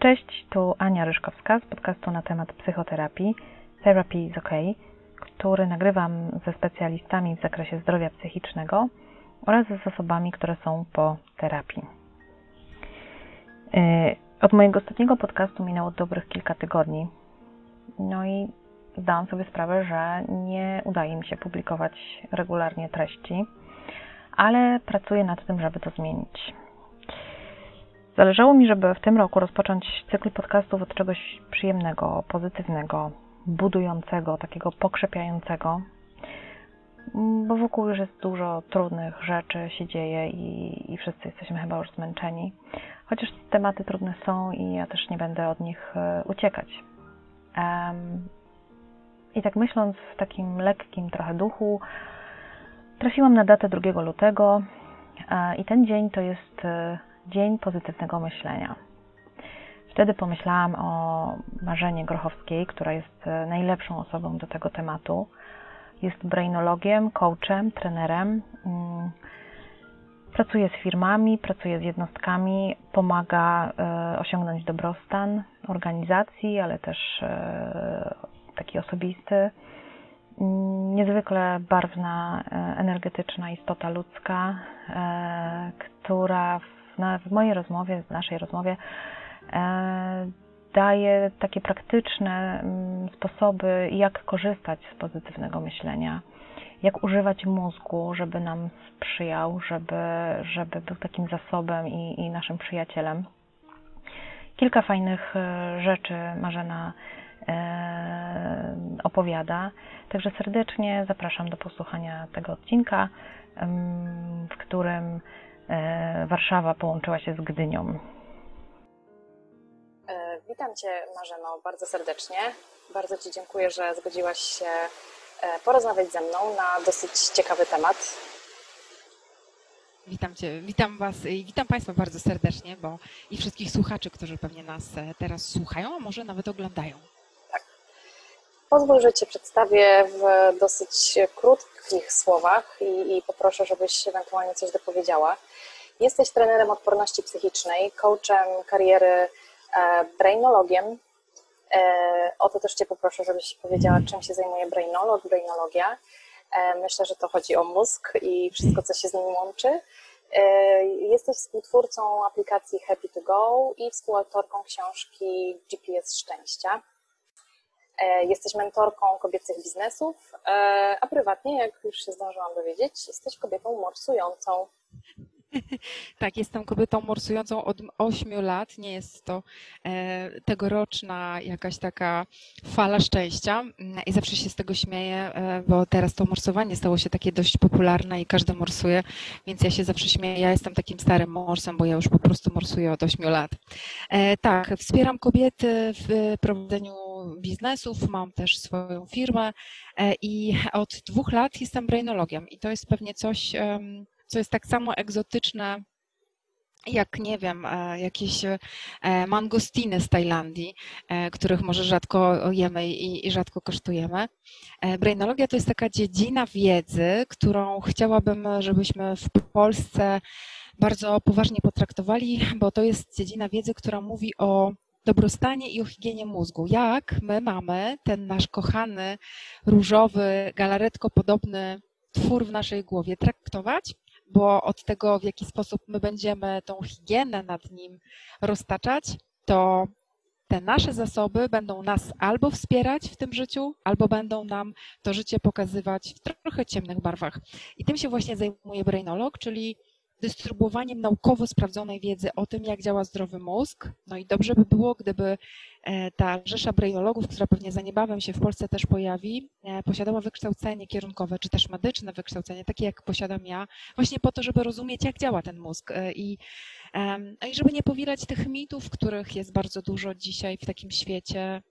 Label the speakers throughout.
Speaker 1: Cześć, tu Ania Ryszkowska z podcastu na temat psychoterapii Therapy is OK, który nagrywam ze specjalistami w zakresie zdrowia psychicznego oraz z osobami, które są po terapii. Y, od mojego ostatniego podcastu minęło dobrych kilka tygodni. No i zdałam sobie sprawę, że nie udaje mi się publikować regularnie treści, ale pracuję nad tym, żeby to zmienić. Zależało mi, żeby w tym roku rozpocząć cykl podcastów od czegoś przyjemnego, pozytywnego, budującego, takiego pokrzepiającego, bo wokół już jest dużo trudnych rzeczy się dzieje i, i wszyscy jesteśmy chyba już zmęczeni. Chociaż tematy trudne są i ja też nie będę od nich e, uciekać. Um, I tak myśląc w takim lekkim trochę duchu, trafiłam na datę 2 lutego i ten dzień to jest e, Dzień Pozytywnego Myślenia. Wtedy pomyślałam o Marzenie Grochowskiej, która jest e, najlepszą osobą do tego tematu. Jest brainologiem, coachem, trenerem. Mm, pracuje z firmami, pracuje z jednostkami, pomaga e, osiągnąć dobrostan organizacji, ale też e, taki osobisty. Mm, niezwykle barwna, energetyczna istota ludzka, która w na, w mojej rozmowie, w naszej rozmowie e, daje takie praktyczne mm, sposoby, jak korzystać z pozytywnego myślenia, jak używać mózgu, żeby nam sprzyjał, żeby, żeby był takim zasobem i, i naszym przyjacielem. Kilka fajnych e, rzeczy Marzena e, opowiada. Także serdecznie zapraszam do posłuchania tego odcinka, w którym Warszawa połączyła się z Gdynią.
Speaker 2: E, witam Cię, Marzeno, bardzo serdecznie. Bardzo Ci dziękuję, że zgodziłaś się e, porozmawiać ze mną na dosyć ciekawy temat.
Speaker 3: Witam Cię, witam Was i witam Państwa bardzo serdecznie, bo i wszystkich słuchaczy, którzy pewnie nas teraz słuchają, a może nawet oglądają.
Speaker 2: Pozwól, że Cię przedstawię w dosyć krótkich słowach i, i poproszę, żebyś ewentualnie coś dopowiedziała. Jesteś trenerem odporności psychicznej, coachem kariery, e, brainologiem. E, o to też Cię poproszę, żebyś powiedziała, czym się zajmuje brainolog, brainologia. E, myślę, że to chodzi o mózg i wszystko, co się z nim łączy. Jesteś współtwórcą aplikacji Happy to Go i współautorką książki GPS Szczęścia. Jesteś mentorką kobiecych biznesów, a prywatnie, jak już się zdążyłam dowiedzieć, jesteś kobietą morsującą.
Speaker 3: Tak, jestem kobietą morsującą od 8 lat. Nie jest to e, tegoroczna jakaś taka fala szczęścia mm, i zawsze się z tego śmieję, e, bo teraz to morsowanie stało się takie dość popularne i każdy morsuje, więc ja się zawsze śmieję. Ja jestem takim starym morsem, bo ja już po prostu morsuję od 8 lat. E, tak, wspieram kobiety w prowadzeniu biznesów, mam też swoją firmę e, i od dwóch lat jestem brainologiem i to jest pewnie coś co jest tak samo egzotyczne jak nie wiem, e, jakieś e, mangostiny z Tajlandii, e, których może rzadko jemy i, rzadko kosztujemy. Brainologia to jest taka dziedzina wiedzy, którą chciałabym, żebyśmy w Polsce bardzo poważnie potraktowali, bo to jest dziedzina wiedzy, która mówi o dobrostanie i o higienie mózgu. Jak my mamy ten nasz kochany, różowy, galaretko podobny twór w naszej głowie traktować, bo od tego, w jaki sposób my będziemy tą higienę nad nim roztaczać, to te nasze zasoby będą nas albo wspierać w tym życiu, albo będą nam to życie pokazywać w trochę ciemnych barwach. I tym się właśnie zajmuje brainolog, czyli dystrybuowaniem naukowo sprawdzonej wiedzy o tym, jak działa zdrowy mózg. No i dobrze by było, gdyby ta rzesza brainologów, która pewnie za niebawem się w Polsce też pojawi, e, posiadała wykształcenie kierunkowe, czy też medyczne wykształcenie, takie jak posiadam ja, właśnie po to, żeby rozumieć, jak działa ten mózg e, i, no i żeby nie powielać tych mitów, których jest bardzo dużo dzisiaj w takim świecie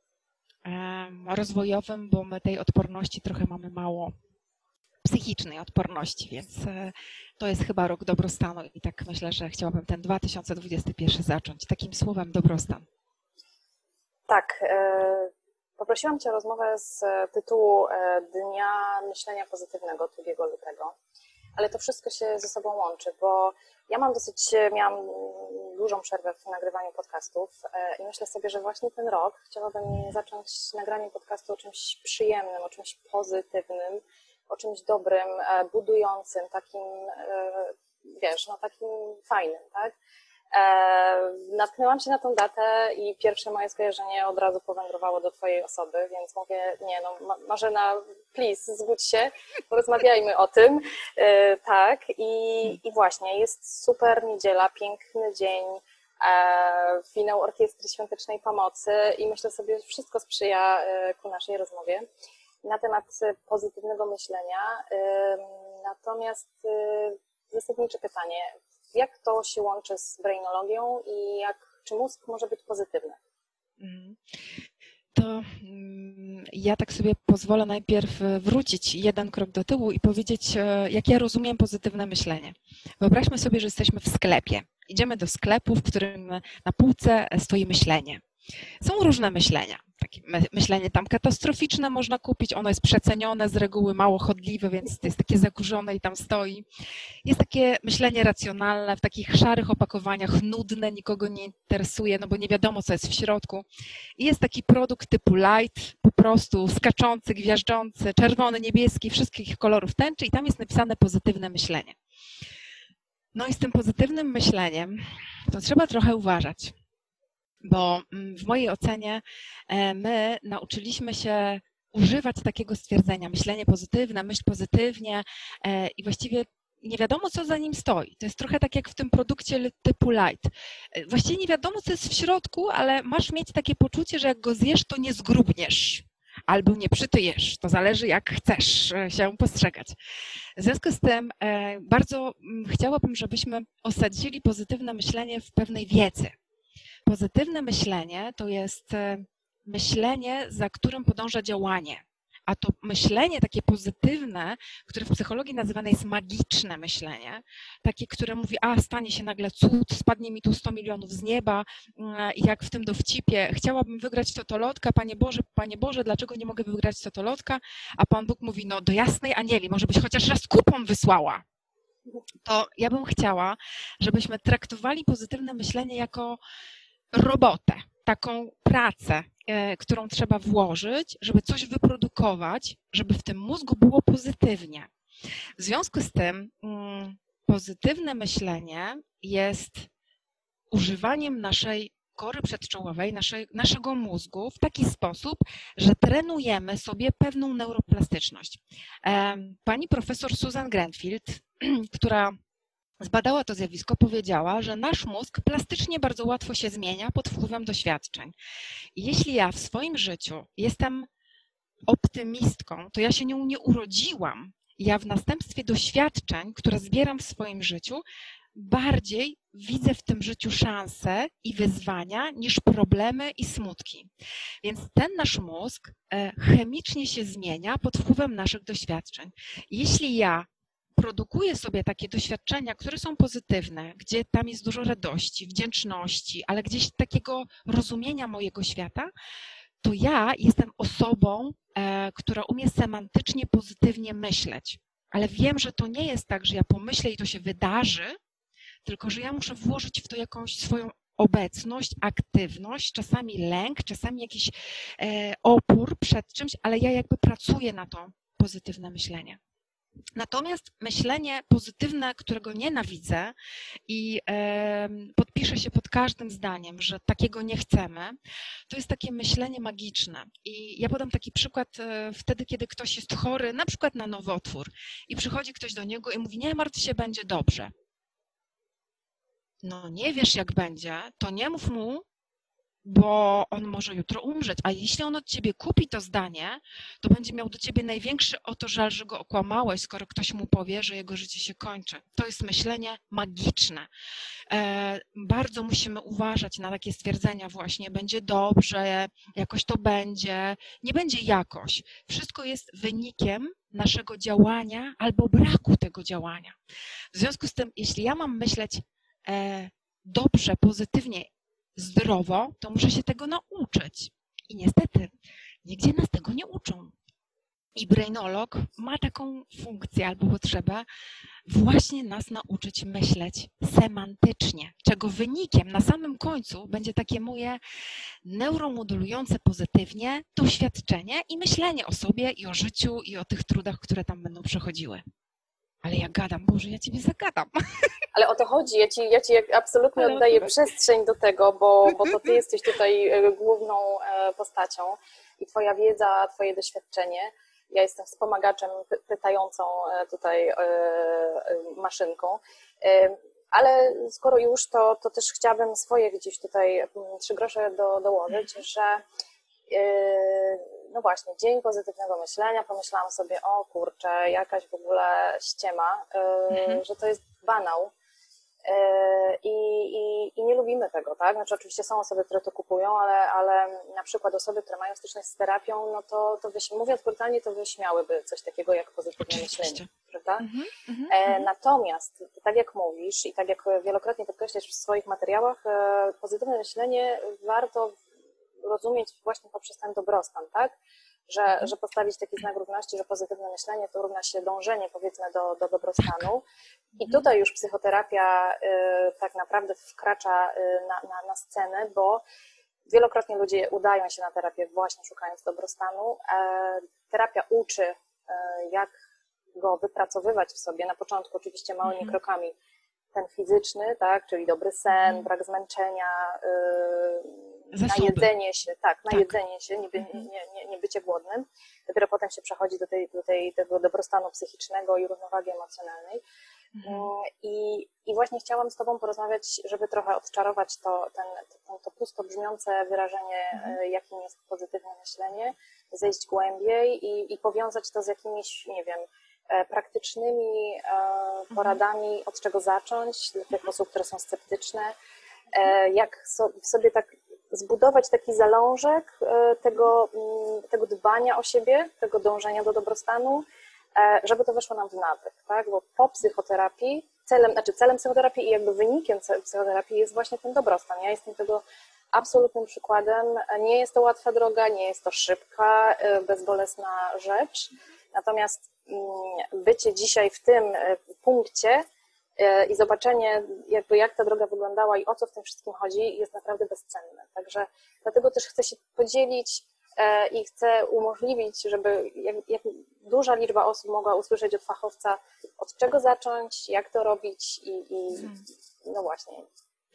Speaker 3: rozwojowym, bo my tej odporności trochę mamy mało psychicznej odporności, więc e, to jest chyba rok dobrostanu i tak myślę, że chciałabym ten 2021 zacząć takim słowem dobrostan.
Speaker 2: Tak. E, poprosiłam Cię o rozmowę z tytułu e, Dnia Myślenia Pozytywnego 2 lutego, ale to wszystko się ze sobą łączy, bo ja mam dosyć, miałam dużą przerwę w nagrywaniu podcastów i myślę sobie, że właśnie ten rok chciałabym zacząć nagranie podcastu o czymś przyjemnym, o czymś pozytywnym, o czymś dobrym, budującym, takim, wiesz, no takim fajnym, tak? E, natknęłam się na tą datę i pierwsze moje skojarzenie od razu powędrowało do Twojej osoby, więc mówię, nie no, Marzena, please, zgódź się, porozmawiajmy o tym. E, tak, i, i właśnie, jest super niedziela, piękny dzień, e, finał Orkiestry Świątecznej Pomocy i myślę sobie, że wszystko sprzyja ku naszej rozmowie na temat pozytywnego myślenia. Natomiast zasadnicze pytanie, jak to się łączy z brainologią i jak, czy mózg może być pozytywny? Mhm.
Speaker 3: To mm, ja tak sobie pozwolę najpierw e, wrócić jeden krok do tyłu i powiedzieć, e, jak ja rozumiem pozytywne myślenie. Wyobraźmy sobie, że jesteśmy w sklepie. Idziemy do sklepu, w którym na półce stoi myślenie. Są różne myślenia. Takie myślenie tam katastroficzne można kupić, ono jest przecenione, z reguły mało chodliwe, więc to jest takie zakurzone i tam stoi. Jest takie myślenie racjonalne, w takich szarych opakowaniach, nudne, nikogo nie interesuje, no bo nie wiadomo, co jest w środku. I jest taki produkt typu light, po prostu skaczący, gwiażdżący, czerwony, niebieski, wszystkich kolorów tęczy i tam jest napisane pozytywne myślenie. No i z tym pozytywnym myśleniem to trzeba trochę uważać bo mm, w mojej ocenie e, my nauczyliśmy się używać takiego stwierdzenia, myślenie pozytywne, myśl pozytywnie e, i właściwie nie wiadomo, co za nim stoi. To jest trochę tak jak w tym produkcie typu light. E, właściwie nie wiadomo, co jest w środku, ale masz mieć takie poczucie, że jak go zjesz, to nie zgrubniesz albo nie przytyjesz. To zależy, jak chcesz się postrzegać. W związku z tym bardzo mm, chciałabym, żebyśmy osadzili pozytywne myślenie w pewnej wiedzy. Pozytywne myślenie to jest e, myślenie, za którym podąża działanie. A to myślenie takie pozytywne, które w psychologii nazywane jest magiczne myślenie, takie, które mówi, a stanie się nagle cud, spadnie mi tu 100 milionów z nieba, mm, jak w tym dowcipie, chciałabym wygrać totolotka, Panie Boże, Panie Boże, dlaczego nie mogę wygrać totolotka? A Pan Bóg mówi, no do jasnej anieli, może byś chociaż raz kupą wysłała. To ja bym chciała, żebyśmy traktowali pozytywne myślenie jako robotę, taką pracę, e, którą trzeba włożyć, żeby coś wyprodukować, żeby w tym mózgu było pozytywnie. W związku z tym mm, pozytywne myślenie jest używaniem naszej kory przedczołowej, naszej, naszego mózgu w taki sposób, że trenujemy sobie pewną neuroplastyczność. Pani profesor Susan Granfield, która zbadała to zjawisko, powiedziała, że nasz mózg plastycznie bardzo łatwo się zmienia pod wpływem doświadczeń. Jeśli ja w swoim życiu jestem optymistką, to ja się nią nie urodziłam. Ja w następstwie doświadczeń, które zbieram w swoim życiu, bardziej widzę w tym życiu szanse i wyzwania niż problemy i smutki. Więc ten nasz mózg e, chemicznie się zmienia pod wpływem naszych doświadczeń. Jeśli ja produkuję sobie takie doświadczenia, które są pozytywne, gdzie tam jest dużo radości, wdzięczności, ale gdzieś takiego rozumienia mojego świata, to ja jestem osobą, e, która umie semantycznie pozytywnie myśleć. Ale wiem, że to nie jest tak, że ja pomyślę i to się wydarzy, tylko że ja muszę włożyć w to jakąś swoją obecność, aktywność, czasami lęk, czasami jakiś e, opór przed czymś, ale ja jakby pracuję na to pozytywne myślenie. Natomiast myślenie pozytywne, którego nienawidzę i podpiszę się pod każdym zdaniem, że takiego nie chcemy, to jest takie myślenie magiczne. I ja podam taki przykład e, wtedy, kiedy ktoś jest chory, na przykład na nowotwór, i przychodzi ktoś do niego i mówi: Nie martw się, będzie dobrze. No nie wiesz, jak będzie, to nie mów mu, bo on może jutro umrzeć, a jeśli on od ciebie kupi to zdanie, to będzie miał do ciebie największy oto żal, że go okłamałeś, skoro ktoś mu powie, że jego życie się kończy. To jest myślenie magiczne. E, bardzo musimy uważać na takie stwierdzenia właśnie, będzie dobrze, jakoś to będzie, nie będzie jakoś. Wszystko jest wynikiem naszego działania albo braku tego działania. W związku z tym, jeśli ja mam myśleć e, dobrze, pozytywnie zdrowo, to muszę się tego nauczyć. I niestety, nigdzie nas tego nie uczą. I brainolog ma taką funkcję albo potrzebę właśnie nas nauczyć myśleć semantycznie, czego wynikiem na samym końcu będzie takie moje neuromodulujące pozytywnie doświadczenie i myślenie o sobie i o życiu i o tych trudach, które tam będą przechodziły. Ale ja gadam, Boże, ja Ciebie zagadam.
Speaker 2: Ale o to chodzi, ja Ci, ja ci absolutnie Ale oddaję przestrzeń do tego, bo, bo to Ty jesteś tutaj e, główną e, postacią i Twoja wiedza, Twoje doświadczenie. Ja jestem wspomagaczem pytającą e, tutaj maszynką. Ale skoro już, to, to też chciałabym swoje gdzieś tutaj trzy grosze do, dołożyć, że no właśnie, dzień pozytywnego myślenia, pomyślałam sobie, o kurczę, jakaś w ogóle ściema, y, mhm. że to jest banał. Y, I, i, I nie lubimy tego, tak? Znaczy, oczywiście są osoby, które to kupują, ale, ale na przykład osoby, które mają styczność z terapią, no to, to wyś, mówiąc brutalnie, to wyśmiałyby coś takiego jak pozytywne myślenie, prawda? Mhm, mhm, e, mhm. natomiast, tak jak mówisz i tak jak wielokrotnie podkreślasz w swoich materiałach, e, pozytywne myślenie warto rozumieć właśnie poprzez ten dobrostan, tak? Że, mhm. że postawić taki znak równości, że pozytywne myślenie to równa się dążenie powiedzmy do, do dobrostanu. I mhm. tutaj już psychoterapia y, tak naprawdę wkracza y, na, na, na scenę, bo wielokrotnie ludzie udają się na terapię właśnie szukając dobrostanu. E, terapia uczy, y, jak go wypracowywać w sobie. Na początku oczywiście małymi mhm. krokami. Ten fizyczny, tak, czyli dobry sen, mhm. brak zmęczenia, na jedzenie się, tak, na tak. jedzenie się, nie, mhm. nie, nie, nie bycie głodnym. Dopiero potem się przechodzi do, tej, do tej, tego dobrostanu psychicznego i równowagi emocjonalnej. Mhm. Mm, I, I właśnie chciałam z Tobą porozmawiać, żeby trochę odczarować to, ten, to, to pusto brzmiące wyrażenie, mhm. E, jakim jest pozytywne myślenie, zejść głębiej i, i powiązać to z jakimiś, nie wiem, e, praktycznymi e, mhm. poradami, od czego zacząć dla tych osób, które są sceptyczne, jak sobie tak zbudować taki zalążek e, tego, mm, tego dbania o siebie, tego dążenia do dobrostanu, e, żeby to weszło nam w nawyk, tak? Bo po psychoterapii, celem, znaczy celem psychoterapii i jakby wynikiem psychoterapii jest właśnie ten dobrostan. Ja jestem tego absolutnym przykładem. Nie jest to łatwa droga, nie jest to szybka, e, bezbolesna rzecz. Natomiast mm, bycie dzisiaj w tym punkcie i zobaczenie, jakby jak ta droga wyglądała i o co w tym wszystkim chodzi, jest naprawdę bezcenne. Także dlatego też chcę się podzielić e, i chcę umożliwić, żeby jak, jak duża liczba osób mogła usłyszeć od fachowca, od czego zacząć, jak to robić i, i hmm. no właśnie,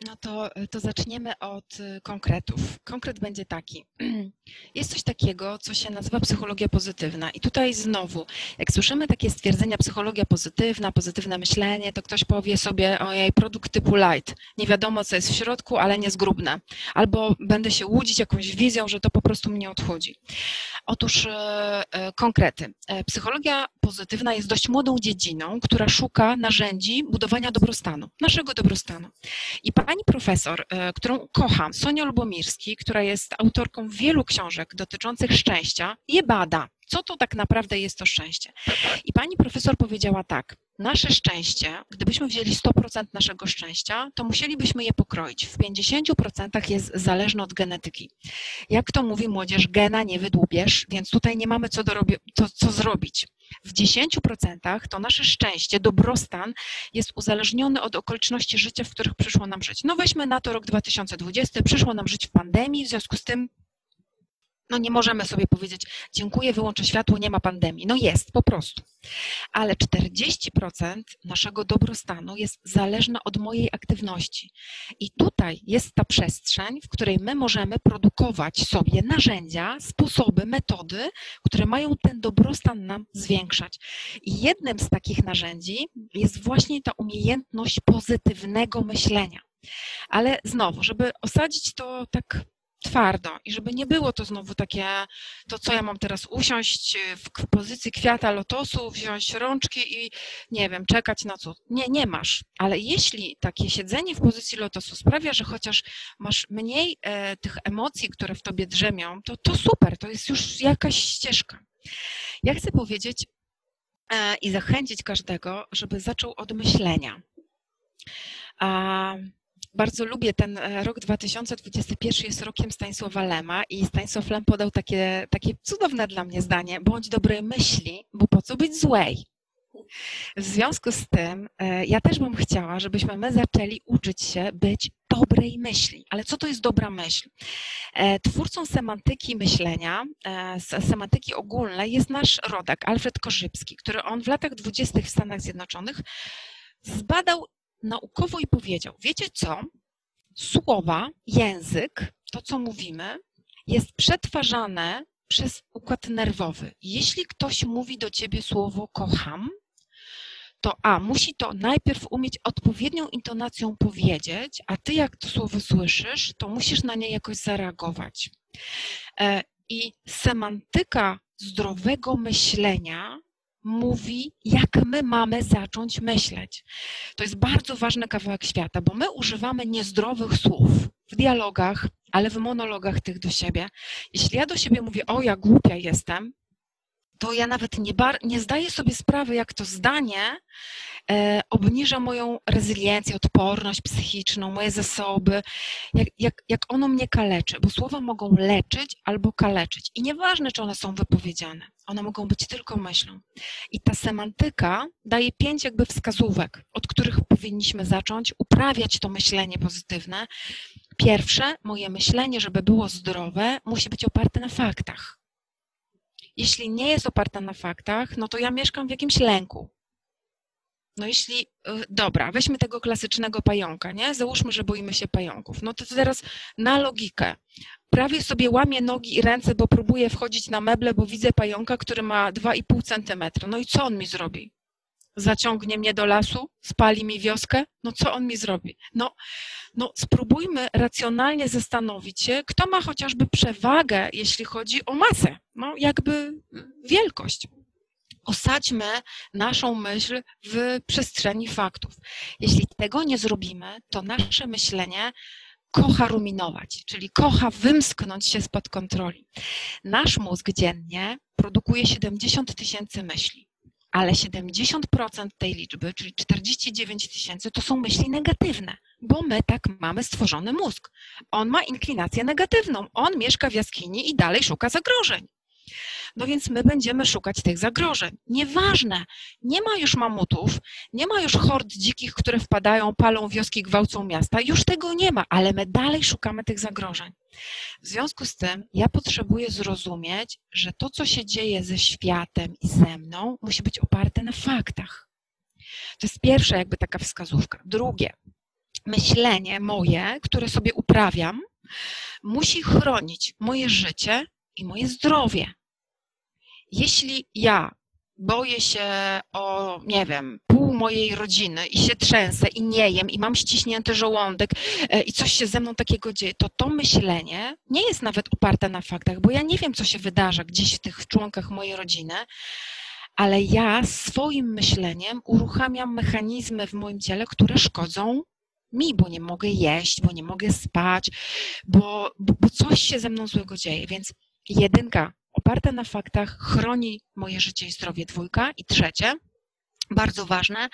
Speaker 3: no to, to zaczniemy od y, konkretów. Konkret będzie taki. Jest coś takiego, co się nazywa psychologia pozytywna. I tutaj znowu, jak słyszymy takie stwierdzenia psychologia pozytywna, pozytywne myślenie, to ktoś powie sobie, ojej, produkt typu light. Nie wiadomo, co jest w środku, ale nie zgrubne. Albo będę się łudzić jakąś wizją, że to po prostu mnie odchodzi. Otóż e, e, konkrety. E, psychologia pozytywna jest dość młodą dziedziną, która szuka narzędzi budowania dobrostanu, naszego dobrostanu. I pani profesor, którą kocham, Sonia Lubomirski, która jest autorką wielu książek dotyczących szczęścia, je bada. Co to tak naprawdę jest to szczęście? I pani profesor powiedziała tak: Nasze szczęście, gdybyśmy wzięli 100% naszego szczęścia, to musielibyśmy je pokroić. W 50% jest zależne od genetyki. Jak to mówi młodzież, gena nie wydłubiesz, więc tutaj nie mamy co, dorobi- to, co zrobić. W 10% to nasze szczęście, dobrostan jest uzależniony od okoliczności życia, w których przyszło nam żyć. No weźmy na to rok 2020, przyszło nam żyć w pandemii, w związku z tym no nie możemy sobie powiedzieć, dziękuję, wyłączę światło, nie ma pandemii. No jest, po prostu. Ale 40% naszego dobrostanu jest zależne od mojej aktywności. I tutaj jest ta przestrzeń, w której my możemy produkować sobie narzędzia, sposoby, metody, które mają ten dobrostan nam zwiększać. I jednym z takich narzędzi jest właśnie ta umiejętność pozytywnego myślenia. Ale znowu, żeby osadzić to tak twardo i żeby nie było to znowu takie, to co ja mam teraz usiąść w pozycji kwiata lotosu, wziąć rączki i nie wiem, czekać na co. Nie, nie masz. Ale jeśli takie siedzenie w pozycji lotosu sprawia, że chociaż masz mniej e, tych emocji, które w tobie drzemią, to, to super, to jest już jakaś ścieżka. Ja chcę powiedzieć e, i zachęcić każdego, żeby zaczął od myślenia. A, bardzo lubię ten e, rok 2021 jest rokiem Stanisława Lema i Stanisław Lem podał takie, takie cudowne dla mnie zdanie, bądź dobrej myśli, bo po co być złej? W związku z tym e, ja też bym chciała, żebyśmy my zaczęli uczyć się być dobrej myśli. Ale co to jest dobra myśl? E, twórcą semantyki myślenia, semantyki ogólnej jest nasz rodak Alfred Korzybski, który on w latach dwudziestych w Stanach Zjednoczonych zbadał naukowo i powiedział: Wiecie co? Słowa, język, to co mówimy, jest przetwarzane przez układ nerwowy. Jeśli ktoś mówi do ciebie słowo kocham, to A, musi to najpierw umieć odpowiednią intonacją powiedzieć, a ty jak to słowo słyszysz, to musisz na nie jakoś zareagować. E, I semantyka zdrowego myślenia mówi, jak my mamy zacząć myśleć. To jest bardzo ważny kawałek świata, bo my używamy niezdrowych słów w dialogach, ale w monologach tych do siebie. Jeśli ja do siebie mówię, o ja głupia jestem, to ja nawet nie, bar- nie zdaję sobie sprawy, jak to zdanie e, obniża moją rezyliencję, odporność psychiczną, moje zasoby, jak, jak, jak ono mnie kaleczy, bo słowa mogą leczyć albo kaleczyć. I nieważne, czy one są wypowiedziane, one mogą być tylko myślą. I ta semantyka daje pięć jakby wskazówek, od których powinniśmy zacząć uprawiać to myślenie pozytywne. Pierwsze, moje myślenie, żeby było zdrowe, musi być oparte na faktach jeśli nie jest oparta na faktach, no to ja mieszkam w jakimś lęku. No jeśli, y, dobra, weźmy tego klasycznego pająka, nie? Załóżmy, że boimy się pająków. No to teraz na logikę. Prawie sobie łamię nogi i ręce, bo próbuję wchodzić na meble, bo widzę pająka, który ma 2,5 centymetra. No i co on mi zrobi? Zaciągnie mnie do lasu, spali mi wioskę, no co on mi zrobi? No, no spróbujmy racjonalnie zastanowić się, kto ma chociażby przewagę, jeśli chodzi o masę, no jakby wielkość. Osadźmy naszą myśl w przestrzeni faktów. Jeśli tego nie zrobimy, to nasze myślenie kocha ruminować, czyli kocha wymsknąć się spod kontroli. Nasz mózg dziennie produkuje 70 tysięcy myśli ale 70% tej liczby, czyli 49 tysięcy, to są myśli negatywne, bo my tak mamy stworzony mózg. On ma inklinację negatywną, on mieszka w jaskini i dalej szuka zagrożeń. No więc my będziemy szukać tych zagrożeń. Nieważne, nie ma już mamutów, nie ma już hord dzikich, które wpadają, palą wioski, gwałcą miasta. Już tego nie ma, ale my dalej szukamy tych zagrożeń. W związku z tym ja potrzebuję zrozumieć, że to, co się dzieje ze światem i ze mną, musi być oparte na faktach. To jest pierwsza jakby taka wskazówka. Drugie, myślenie moje, które sobie uprawiam, musi chronić moje życie i moje zdrowie. Jeśli ja boję się o, nie wiem, pół mojej rodziny i się trzęsę i nie jem i mam ściśnięty żołądek e, i coś się ze mną takiego dzieje, to to myślenie nie jest nawet oparte na faktach, bo ja nie wiem, co się wydarza gdzieś w tych członkach mojej rodziny, ale ja swoim myśleniem uruchamiam mechanizmy w moim ciele, które szkodzą mi, bo nie mogę jeść, bo nie mogę spać, bo, bo, bo coś się ze mną złego dzieje. Więc jedynka, oparta na faktach, chroni moje życie i zdrowie. Dwójka i trzecie, bardzo ważne,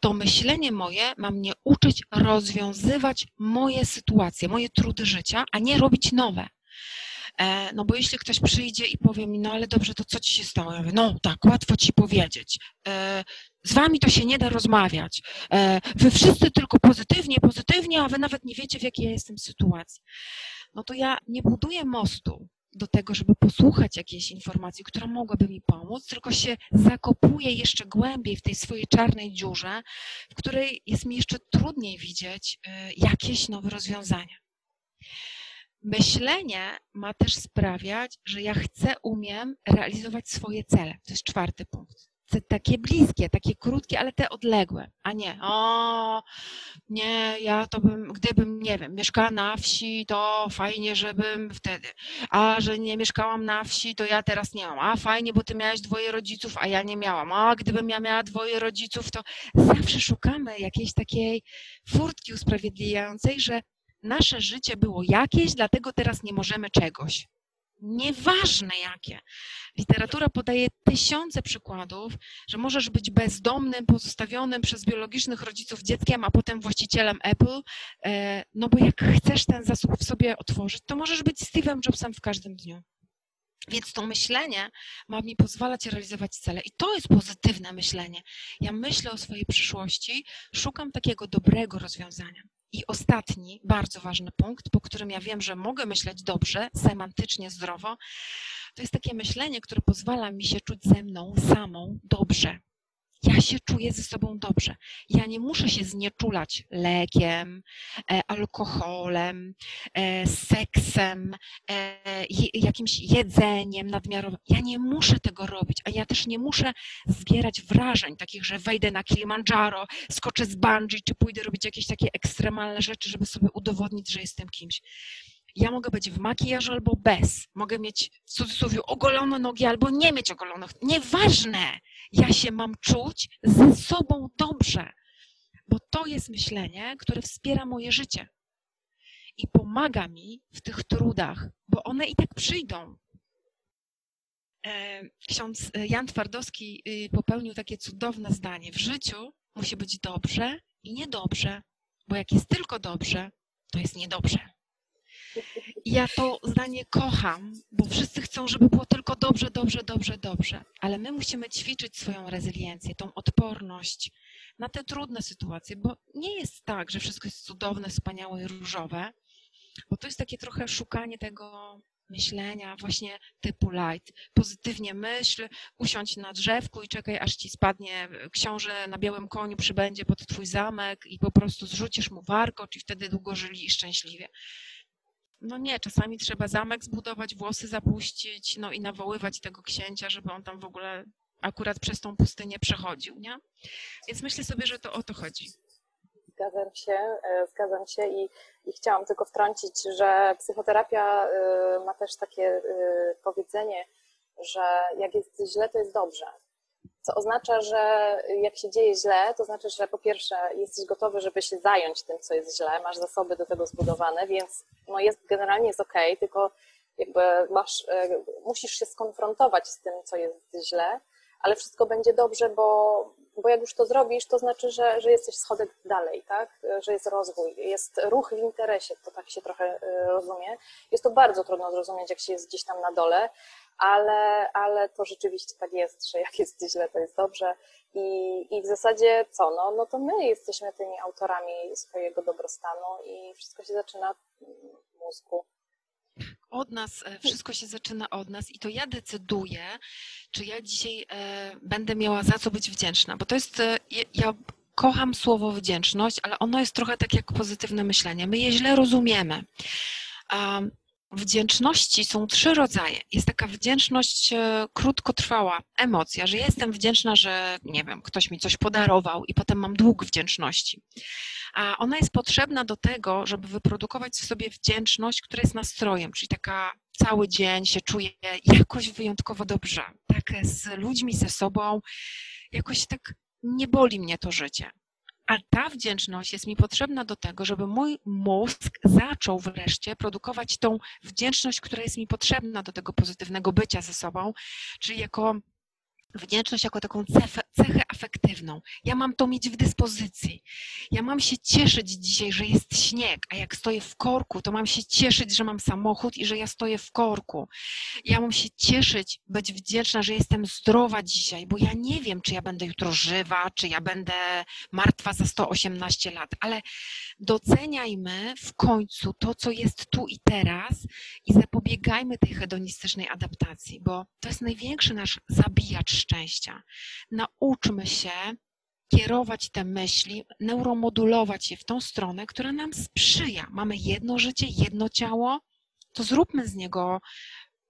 Speaker 3: to myślenie moje ma mnie uczyć rozwiązywać moje sytuacje, moje trudy życia, a nie robić nowe. E, no bo jeśli ktoś przyjdzie i powie mi, no ale dobrze, to co ci się stało? Ja mówię, no tak, łatwo ci powiedzieć. E, z wami to się nie da rozmawiać. E, wy wszyscy tylko pozytywnie, pozytywnie, a wy nawet nie wiecie, w jakiej ja jestem sytuacji. No to ja nie buduję mostu do tego, żeby posłuchać jakiejś informacji, która mogłaby mi pomóc, tylko się zakopuję jeszcze głębiej w tej swojej czarnej dziurze, w której jest mi jeszcze trudniej widzieć jakieś nowe rozwiązania. Myślenie ma też sprawiać, że ja chcę, umiem realizować swoje cele. To jest czwarty punkt. Takie bliskie, takie krótkie, ale te odległe, a nie, o, nie, ja to bym, gdybym, nie wiem, mieszkała na wsi, to fajnie, żebym wtedy, a że nie mieszkałam na wsi, to ja teraz nie mam, a fajnie, bo ty miałeś dwoje rodziców, a ja nie miałam, a gdybym ja miała dwoje rodziców, to zawsze szukamy jakiejś takiej furtki usprawiedliwiającej, że nasze życie było jakieś, dlatego teraz nie możemy czegoś. Nieważne jakie. Literatura podaje tysiące przykładów, że możesz być bezdomnym, pozostawionym przez biologicznych rodziców dzieckiem, a potem właścicielem Apple. E, no bo jak chcesz ten zasób w sobie otworzyć, to możesz być Steve'em Jobsem w każdym dniu. Więc to myślenie ma mi pozwalać realizować cele. I to jest pozytywne myślenie. Ja myślę o swojej przyszłości, szukam takiego dobrego rozwiązania. I ostatni, bardzo ważny punkt, po którym ja wiem, że mogę myśleć dobrze, semantycznie zdrowo, to jest takie myślenie, które pozwala mi się czuć ze mną samą dobrze. Ja się czuję ze sobą dobrze. Ja nie muszę się znieczulać lekiem, e, alkoholem, e, seksem, e, jakimś jedzeniem nadmiarowym. Ja nie muszę tego robić, a ja też nie muszę zbierać wrażeń takich, że wejdę na Kilimandżaro, skoczę z bungee, czy pójdę robić jakieś takie ekstremalne rzeczy, żeby sobie udowodnić, że jestem kimś. Ja mogę być w makijażu albo bez. Mogę mieć w cudzysłowie ogolone nogi albo nie mieć ogolonych. Nieważne. Ja się mam czuć ze sobą dobrze, bo to jest myślenie, które wspiera moje życie i pomaga mi w tych trudach, bo one i tak przyjdą. E, ksiądz Jan Twardowski y, popełnił takie cudowne zdanie. W życiu musi być dobrze i niedobrze, bo jak jest tylko dobrze, to jest niedobrze. Ja to zdanie kocham, bo wszyscy chcą, żeby było tylko dobrze, dobrze, dobrze, dobrze. Ale my musimy ćwiczyć swoją rezyliencję, tą odporność na te trudne sytuacje, bo nie jest tak, że wszystko jest cudowne, wspaniałe i różowe, bo to jest takie trochę szukanie tego myślenia właśnie typu light. Pozytywnie myśl, usiądź na drzewku i czekaj, aż ci spadnie książę na białym koniu, przybędzie pod twój zamek i po prostu zrzucisz mu warkocz i wtedy długo żyli i szczęśliwie. No nie, czasami trzeba zamek zbudować, włosy zapuścić, no i nawoływać tego księcia, żeby on tam w ogóle akurat przez tą pustynię przechodził, nie? Więc myślę sobie, że to o to chodzi.
Speaker 2: Zgadzam się, e, zgadzam się i, i chciałam tylko wtrącić, że psychoterapia e, ma też takie e, powiedzenie, że jak jest źle, to jest dobrze co oznacza, że jak się dzieje źle, to znaczy, że po pierwsze jesteś gotowy, żeby się zająć tym, co jest źle, masz zasoby do tego zbudowane, więc no jest, generalnie jest ok, tylko jakby masz, e, musisz się skonfrontować z tym, co jest źle, ale wszystko będzie dobrze, bo, bo jak już to zrobisz, to znaczy, że, że jesteś schodek dalej, tak? że jest rozwój, jest ruch w interesie, to tak się trochę e, rozumie. Jest to bardzo trudno zrozumieć, jak się jest gdzieś tam na dole, ale, ale to rzeczywiście tak jest, że jak jest źle, to jest dobrze. I, i w zasadzie co? No, no to my jesteśmy tymi autorami swojego dobrostanu i wszystko się zaczyna w mózgu.
Speaker 3: Od nas, e, wszystko się zaczyna od nas i to ja decyduję, czy ja dzisiaj e, będę miała za co być wdzięczna, bo to jest, e, ja kocham słowo wdzięczność, ale ono jest trochę tak jak pozytywne myślenie. My je źle rozumiemy. Wdzięczności są trzy rodzaje. Jest taka wdzięczność e, krótkotrwała, emocja, że jestem wdzięczna, że nie wiem, ktoś mi coś podarował i potem mam dług wdzięczności. A ona jest potrzebna do tego, żeby wyprodukować w sobie wdzięczność, która jest nastrojem, czyli taka cały dzień się czuję jakoś wyjątkowo dobrze, tak z ludźmi, ze sobą, jakoś tak nie boli mnie to życie. A ta wdzięczność jest mi potrzebna do tego, żeby mój mózg zaczął wreszcie produkować tą wdzięczność, która jest mi potrzebna do tego pozytywnego bycia ze sobą, czyli jako Wdzięczność jako taką cechę, cechę afektywną. Ja mam to mieć w dyspozycji. Ja mam się cieszyć dzisiaj, że jest śnieg, a jak stoję w korku, to mam się cieszyć, że mam samochód i że ja stoję w korku. Ja mam się cieszyć, być wdzięczna, że jestem zdrowa dzisiaj, bo ja nie wiem, czy ja będę jutro żywa, czy ja będę martwa za 118 lat, ale doceniajmy w końcu to, co jest tu i teraz i zapobiegajmy tej hedonistycznej adaptacji, bo to jest największy nasz zabijacz szczęścia. Nauczmy się kierować te myśli, neuromodulować je w tą stronę, która nam sprzyja. Mamy jedno życie, jedno ciało, to zróbmy z niego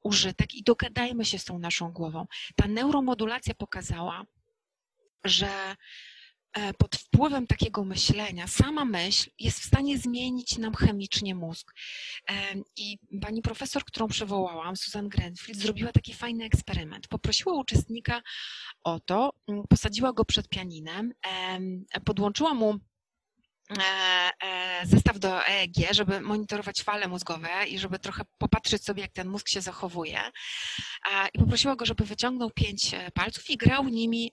Speaker 3: użytek i dogadajmy się z tą naszą głową. Ta neuromodulacja pokazała, że pod wpływem takiego myślenia, sama myśl jest w stanie zmienić nam chemicznie mózg. E, I pani profesor, którą przywołałam, Susan Grenfield, zrobiła taki fajny eksperyment. Poprosiła uczestnika o to, posadziła go przed pianinem, podłączyła mu zestaw do EEG, żeby monitorować fale mózgowe i żeby trochę popatrzeć sobie, jak ten mózg się zachowuje. I poprosiła go, żeby wyciągnął pięć palców i grał nimi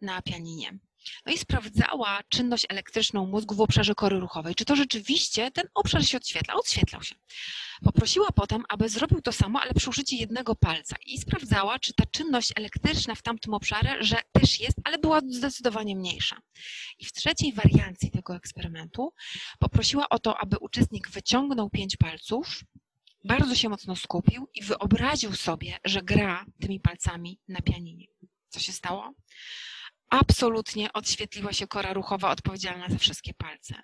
Speaker 3: na pianinie. No i sprawdzała czynność elektryczną mózgu w obszarze kory ruchowej. Czy to rzeczywiście ten obszar się odświetla? Odświetlał się. Poprosiła potem, aby zrobił to samo, ale przy użyciu jednego palca i sprawdzała, czy ta czynność elektryczna w tamtym obszarze, że też jest, ale była zdecydowanie mniejsza. I w trzeciej wariancji tego eksperymentu poprosiła o to, aby uczestnik wyciągnął pięć palców, bardzo się mocno skupił i wyobraził sobie, że gra tymi palcami na pianinie. Co się stało? Absolutnie odświetliła się kora ruchowa odpowiedzialna za wszystkie palce.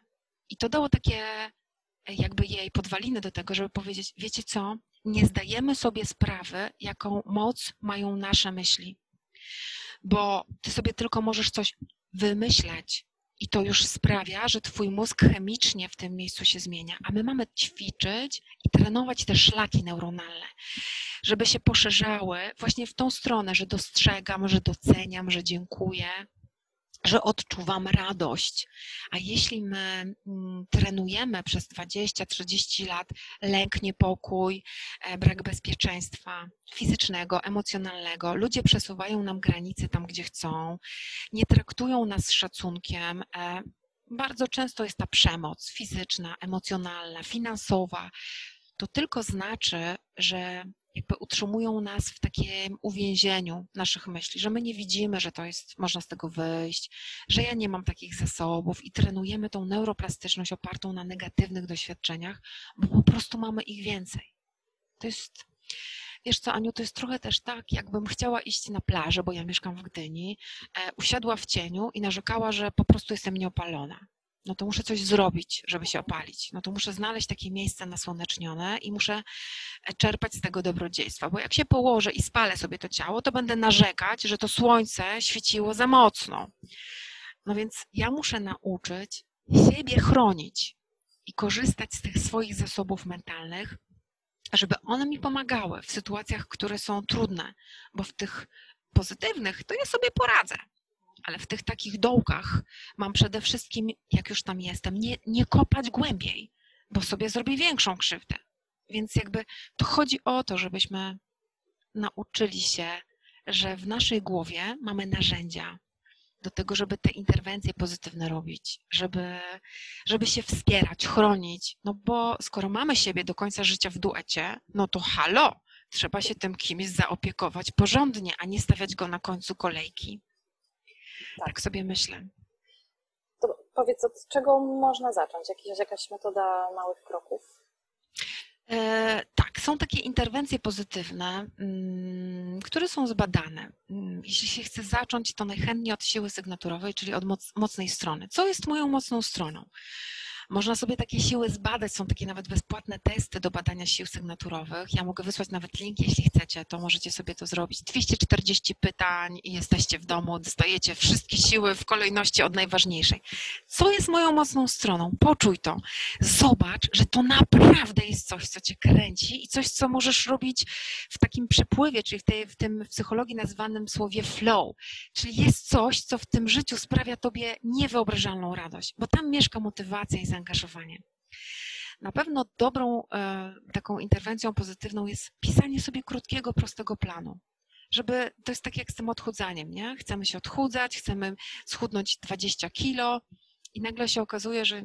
Speaker 3: I to dało takie jakby jej podwaliny do tego, żeby powiedzieć, wiecie co, nie zdajemy sobie sprawy, jaką moc mają nasze myśli. Bo ty sobie tylko możesz coś wymyśleć i to już sprawia, że twój mózg chemicznie w tym miejscu się zmienia. A my mamy ćwiczyć i trenować te szlaki neuronalne żeby się poszerzały właśnie w tą stronę, że dostrzegam, że doceniam, że dziękuję, że odczuwam radość. A jeśli my mm, trenujemy przez 20-30 lat lęk, niepokój, e, brak bezpieczeństwa fizycznego, emocjonalnego, ludzie przesuwają nam granice tam, gdzie chcą, nie traktują nas z szacunkiem. E, bardzo często jest ta przemoc fizyczna, emocjonalna, finansowa. To tylko znaczy, że jakby utrzymują nas w takim uwięzieniu naszych myśli, że my nie widzimy, że to jest, można z tego wyjść, że ja nie mam takich zasobów i trenujemy tą neuroplastyczność opartą na negatywnych doświadczeniach, bo po prostu mamy ich więcej. To jest, wiesz co, Aniu, to jest trochę też tak, jakbym chciała iść na plażę, bo ja mieszkam w Gdyni, e, usiadła w cieniu i narzekała, że po prostu jestem nieopalona no to muszę coś zrobić, żeby się opalić. No to muszę znaleźć takie miejsce nasłonecznione i muszę e, czerpać z tego dobrodziejstwa, bo jak się położę i spalę sobie to ciało, to będę narzekać, że to słońce świeciło za mocno. No więc ja muszę nauczyć siebie chronić i korzystać z tych swoich zasobów mentalnych, żeby one mi pomagały w sytuacjach, które są trudne, bo w tych pozytywnych to ja sobie poradzę ale w tych takich dołkach mam przede wszystkim, jak już tam jestem, nie, nie kopać głębiej, bo sobie zrobię większą krzywdę. Więc jakby to chodzi o to, żebyśmy nauczyli się, że w naszej głowie mamy narzędzia do tego, żeby te interwencje pozytywne robić, żeby, żeby się wspierać, chronić. No bo skoro mamy siebie do końca życia w duecie, no to halo, trzeba się tym kimś zaopiekować porządnie, a nie stawiać go na końcu kolejki. Tak, sobie myślę.
Speaker 2: To powiedz, od czego można zacząć? Jakiś, jakaś metoda małych kroków?
Speaker 3: E, tak, są takie interwencje pozytywne, mm, które są zbadane. Mm, jeśli się chce zacząć, to najchętniej od siły sygnaturowej, czyli od moc, mocnej strony. Co jest moją mocną stroną? Można sobie takie siły zbadać, są takie nawet bezpłatne testy do badania sił sygnaturowych. Ja mogę wysłać nawet link, jeśli chcecie, to możecie sobie to zrobić. 240 pytań i jesteście w domu, dostajecie wszystkie siły w kolejności od najważniejszej. Co jest moją mocną stroną? Poczuj to. Zobacz, że to naprawdę jest coś, co cię kręci i coś, co możesz robić w takim przepływie, czyli w, tej, w tym psychologii nazywanym słowie flow. Czyli jest coś, co w tym życiu sprawia tobie niewyobrażalną radość, bo tam mieszka motywacja i zaangażowanie zaangażowanie. Na pewno dobrą e, taką interwencją pozytywną jest pisanie sobie krótkiego, prostego planu. Żeby, to jest tak jak z tym odchudzaniem, nie? Chcemy się odchudzać, chcemy schudnąć 20 kilo i nagle się okazuje, że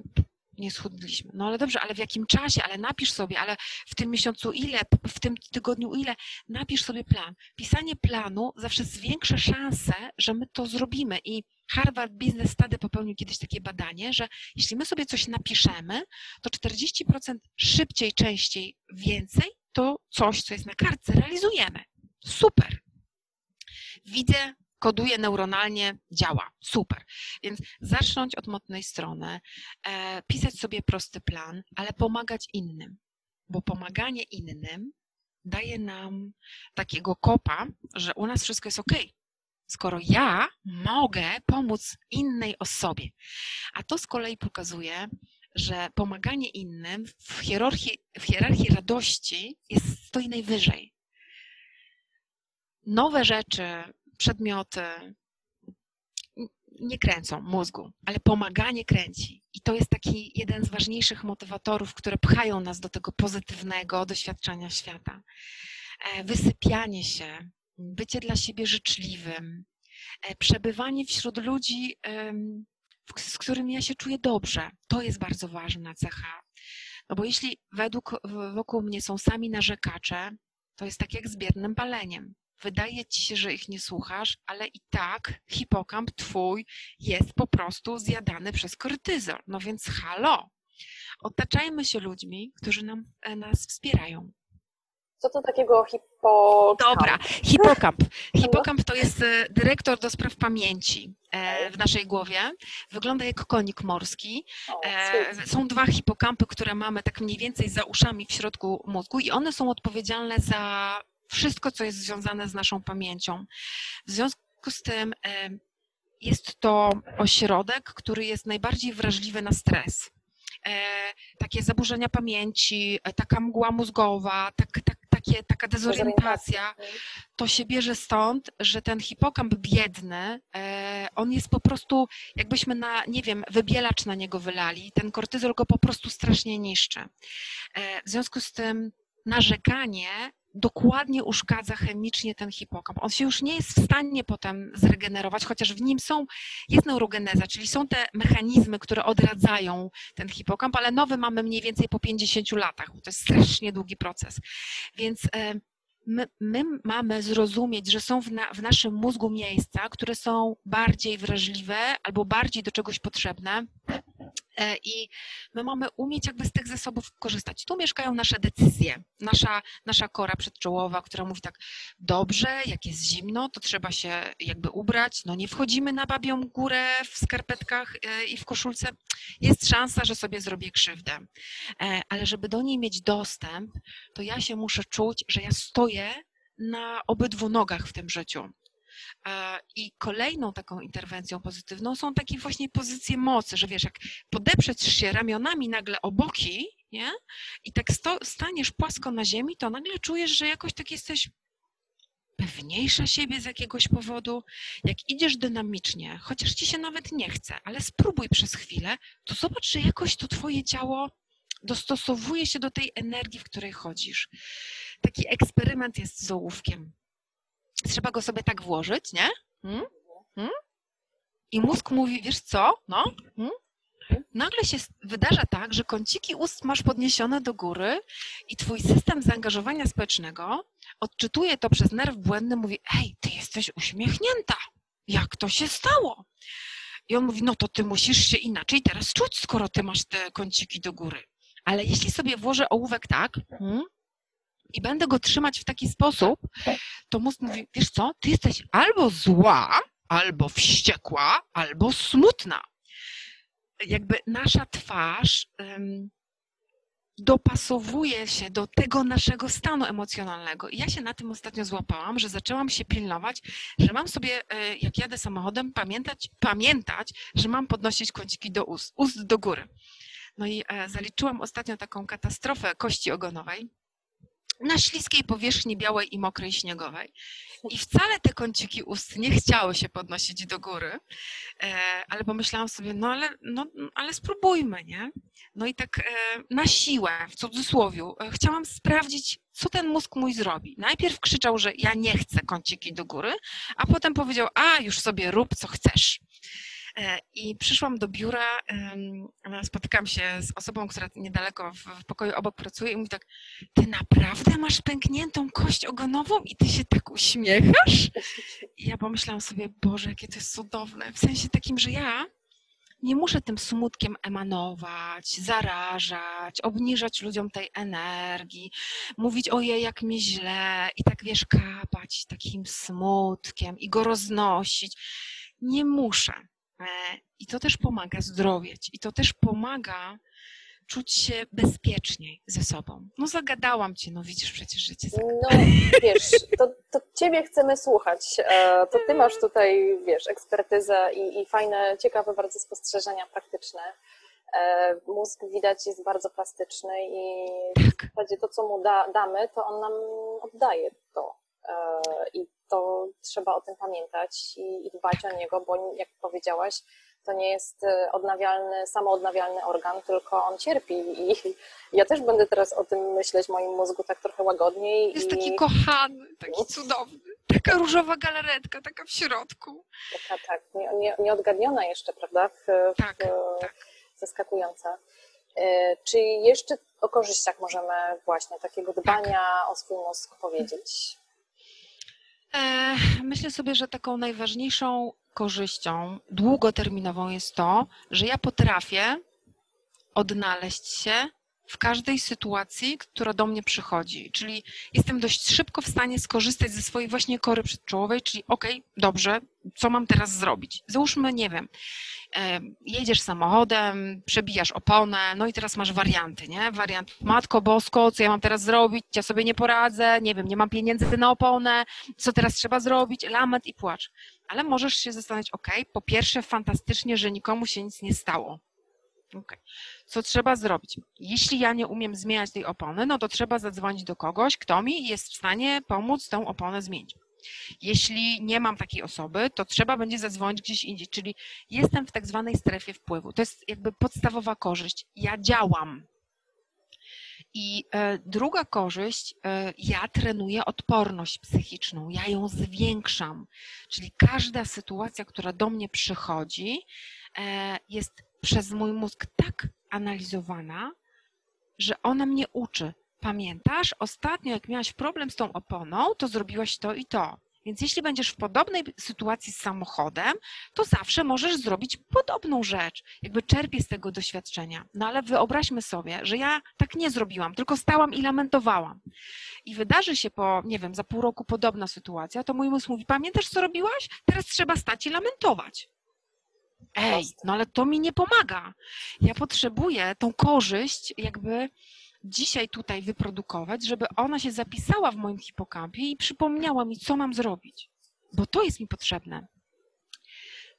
Speaker 3: nie schudliśmy. No ale dobrze, ale w jakim czasie? Ale napisz sobie, ale w tym miesiącu ile, w tym tygodniu ile? Napisz sobie plan. Pisanie planu zawsze zwiększa szanse, że my to zrobimy i Harvard Business Study popełnił kiedyś takie badanie, że jeśli my sobie coś napiszemy, to 40% szybciej, częściej, więcej to coś, co jest na kartce, realizujemy. Super. Widzę, koduję neuronalnie, działa. Super. Więc zacząć od mocnej strony, e, pisać sobie prosty plan, ale pomagać innym, bo pomaganie innym daje nam takiego kopa, że u nas wszystko jest ok skoro ja mogę pomóc innej osobie. A to z kolei pokazuje, że pomaganie innym w hierarchii, w hierarchii radości jest, stoi najwyżej. Nowe rzeczy, przedmioty, nie kręcą mózgu, ale pomaganie kręci. I to jest taki jeden z ważniejszych motywatorów, które pchają nas do tego pozytywnego doświadczenia świata. E, wysypianie się, bycie dla siebie życzliwym, e, przebywanie wśród ludzi, z którymi ja się czuję dobrze. To jest bardzo ważna cecha. No bo jeśli według, wokół mnie są sami narzekacze, to jest tak jak z biernym paleniem. Wydaje ci się, że ich nie słuchasz, ale i tak hipokamp twój jest po prostu zjadany przez kortyzol. No więc halo, otaczajmy się ludźmi, którzy nam, e, nas wspierają.
Speaker 2: Co to takiego hipokamp?
Speaker 3: Dobra, hipokamp. Hipokamp to jest e, dyrektor do spraw pamięci e, w naszej głowie. Wygląda jak konik morski. Są dwa hipokampy, które mamy tak mniej więcej za uszami w środku mózgu i one są odpowiedzialne za wszystko, co jest związane z naszą pamięcią. W związku z tym jest to ośrodek, który jest najbardziej wrażliwy na stres. E, takie zaburzenia pamięci, e, taka mgła mózgowa, tak, tak, takie, taka dezorientacja, to się bierze stąd, że ten hipokamp biedny, e, on jest po prostu, jakbyśmy na, nie wiem, wybielacz na niego wylali, ten kortyzol go po prostu strasznie niszczy. W związku z tym narzekanie dokładnie uszkadza chemicznie ten hipokamp. On się już nie jest w stanie potem zregenerować, chociaż w nim są, jest neurogeneza, czyli są te mechanizmy, które odradzają ten hipokamp, ale nowy mamy mniej więcej po 50 latach. To jest strasznie długi proces. Więc e, my, my mamy zrozumieć, że są w, na, w naszym mózgu miejsca, które są bardziej wrażliwe albo bardziej do czegoś potrzebne i my mamy umieć jakby z tych zasobów korzystać. Tu mieszkają nasze decyzje, nasza, nasza kora przedczołowa, która mówi tak, dobrze, jak jest zimno, to trzeba się jakby ubrać, no nie wchodzimy na babią górę w skarpetkach e, i w koszulce, jest szansa, że sobie zrobię krzywdę. E, ale żeby do niej mieć dostęp, to ja się muszę czuć, że ja stoję na obydwu nogach w tym życiu. I kolejną taką interwencją pozytywną są takie właśnie pozycje mocy, że wiesz, jak podeprzeć się ramionami nagle o boki, nie? I tak sto, staniesz płasko na ziemi, to nagle czujesz, że jakoś tak jesteś pewniejsza siebie z jakiegoś powodu. Jak idziesz dynamicznie, chociaż ci się nawet nie chce, ale spróbuj przez chwilę, to zobacz, że jakoś to twoje ciało dostosowuje się do tej energii, w której chodzisz. Taki eksperyment jest z ołówkiem trzeba go sobie tak włożyć, nie? Hmm? Hmm? I mózg mówi, wiesz co, no, hmm? nagle się wydarza tak, że kąciki ust masz podniesione do góry i twój system zaangażowania społecznego odczytuje to przez nerw błędny, mówi, ej, ty jesteś uśmiechnięta, jak to się stało? I on mówi, no to ty musisz się inaczej teraz czuć, skoro ty masz te kąciki do góry. Ale jeśli sobie włożę ołówek tak, hmm, i będę go trzymać w taki sposób, to mózg mówi, wiesz co, ty jesteś albo zła, albo wściekła, albo smutna. Jakby nasza twarz um, dopasowuje się do tego naszego stanu emocjonalnego. I ja się na tym ostatnio złapałam, że zaczęłam się pilnować, że mam sobie, e, jak jadę samochodem, pamiętać, pamiętać, że mam podnosić kąciki do ust, ust do góry. No i e, zaliczyłam ostatnio taką katastrofę kości ogonowej na śliskiej powierzchni białej i mokrej śniegowej. I wcale te kąciki ust nie chciały się podnosić do góry, e, ale pomyślałam sobie, no ale, no, ale spróbujmy, nie? No i tak e, na siłę, w cudzysłowie, e, chciałam sprawdzić, co ten mózg mój zrobi. Najpierw krzyczał, że ja nie chcę kąciki do góry, a potem powiedział, a już sobie rób, co chcesz. E, I przyszłam do biura, spotykam się z osobą, która niedaleko w pokoju obok pracuje i mówi tak, ty naprawdę masz pękniętą kość ogonową i ty się tak uśmiechasz? I ja pomyślałam sobie, Boże, jakie to jest cudowne. W sensie takim, że ja nie muszę tym smutkiem emanować, zarażać, obniżać ludziom tej energii, mówić ojej, jak mi źle i tak wiesz, kapać takim smutkiem i go roznosić. Nie muszę. E, I to też pomaga zdrowieć, i to też pomaga czuć się bezpieczniej ze sobą. No zagadałam cię, no widzisz przecież, że cię zagadałam.
Speaker 2: No wiesz, to, to ciebie chcemy słuchać. E, to ty masz tutaj, wiesz, ekspertyzę i, i fajne, ciekawe bardzo spostrzeżenia praktyczne. E, mózg widać jest bardzo plastyczny i
Speaker 3: tak.
Speaker 2: w zasadzie to, co mu da, damy, to on nam oddaje to. I to trzeba o tym pamiętać i, i dbać o niego, bo jak powiedziałaś, to nie jest e, odnawialny, samoodnawialny organ, tylko on cierpi i ja też będę teraz o tym myśleć w moim mózgu tak trochę łagodniej.
Speaker 3: Jest
Speaker 2: i...
Speaker 3: taki kochany, taki cudowny, taka różowa galaretka, taka w środku.
Speaker 2: Taka, tak, nie, nie, nieodgadniona jeszcze, prawda? W,
Speaker 3: tak,
Speaker 2: w,
Speaker 3: tak.
Speaker 2: Zaskakująca. E, czy jeszcze o korzyściach możemy właśnie takiego dbania tak. o swój mózg powiedzieć?
Speaker 3: E, myślę sobie, że taką najważniejszą korzyścią długoterminową jest to, że ja potrafię odnaleźć się w każdej sytuacji, która do mnie przychodzi. Czyli jestem dość szybko w stanie skorzystać ze swojej właśnie kory przedczołowej, czyli okej, okay, dobrze, co mam teraz zrobić? Załóżmy, nie wiem, jedziesz samochodem, przebijasz oponę, no i teraz masz warianty, nie? Wariant, matko bosko, co ja mam teraz zrobić? Ja sobie nie poradzę, nie wiem, nie mam pieniędzy na oponę, co teraz trzeba zrobić? Lament i płacz. Ale możesz się zastanowić, ok, po pierwsze fantastycznie, że nikomu się nic nie stało. Okay. Co trzeba zrobić? Jeśli ja nie umiem zmieniać tej opony, no to trzeba zadzwonić do kogoś, kto mi jest w stanie pomóc tą oponę zmienić. Jeśli nie mam takiej osoby, to trzeba będzie zadzwonić gdzieś indziej, czyli jestem w tak zwanej strefie wpływu. To jest jakby podstawowa korzyść. Ja działam. I e, druga korzyść, e, ja trenuję odporność psychiczną, ja ją zwiększam. Czyli każda sytuacja, która do mnie przychodzi, e, jest przez mój mózg tak analizowana, że ona mnie uczy. Pamiętasz, ostatnio jak miałaś problem z tą oponą, to zrobiłaś to i to. Więc jeśli będziesz w podobnej sytuacji z samochodem, to zawsze możesz zrobić podobną rzecz. Jakby czerpię z tego doświadczenia. No ale wyobraźmy sobie, że ja tak nie zrobiłam, tylko stałam i lamentowałam. I wydarzy się po, nie wiem, za pół roku podobna sytuacja, to mój mózg mówi, pamiętasz co robiłaś? Teraz trzeba stać i lamentować. Ej, no ale to mi nie pomaga. Ja potrzebuję tą korzyść jakby dzisiaj tutaj wyprodukować, żeby ona się zapisała w moim hipokampie i przypomniała mi, co mam zrobić, bo to jest mi potrzebne.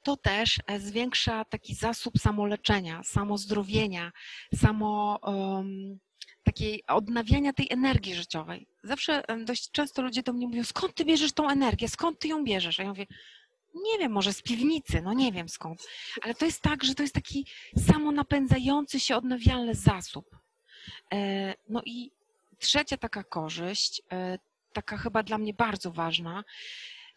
Speaker 3: To też e, zwiększa taki zasób samoleczenia, samozdrowienia, samo um, takiej odnawiania tej energii życiowej. Zawsze dość często ludzie do mnie mówią, skąd ty bierzesz tą energię, skąd ty ją bierzesz? A ja mówię, nie wiem, może z piwnicy, no nie wiem skąd, ale to jest tak, że to jest taki samonapędzający się odnawialny zasób. E, no i trzecia taka korzyść, e, taka chyba dla mnie bardzo ważna,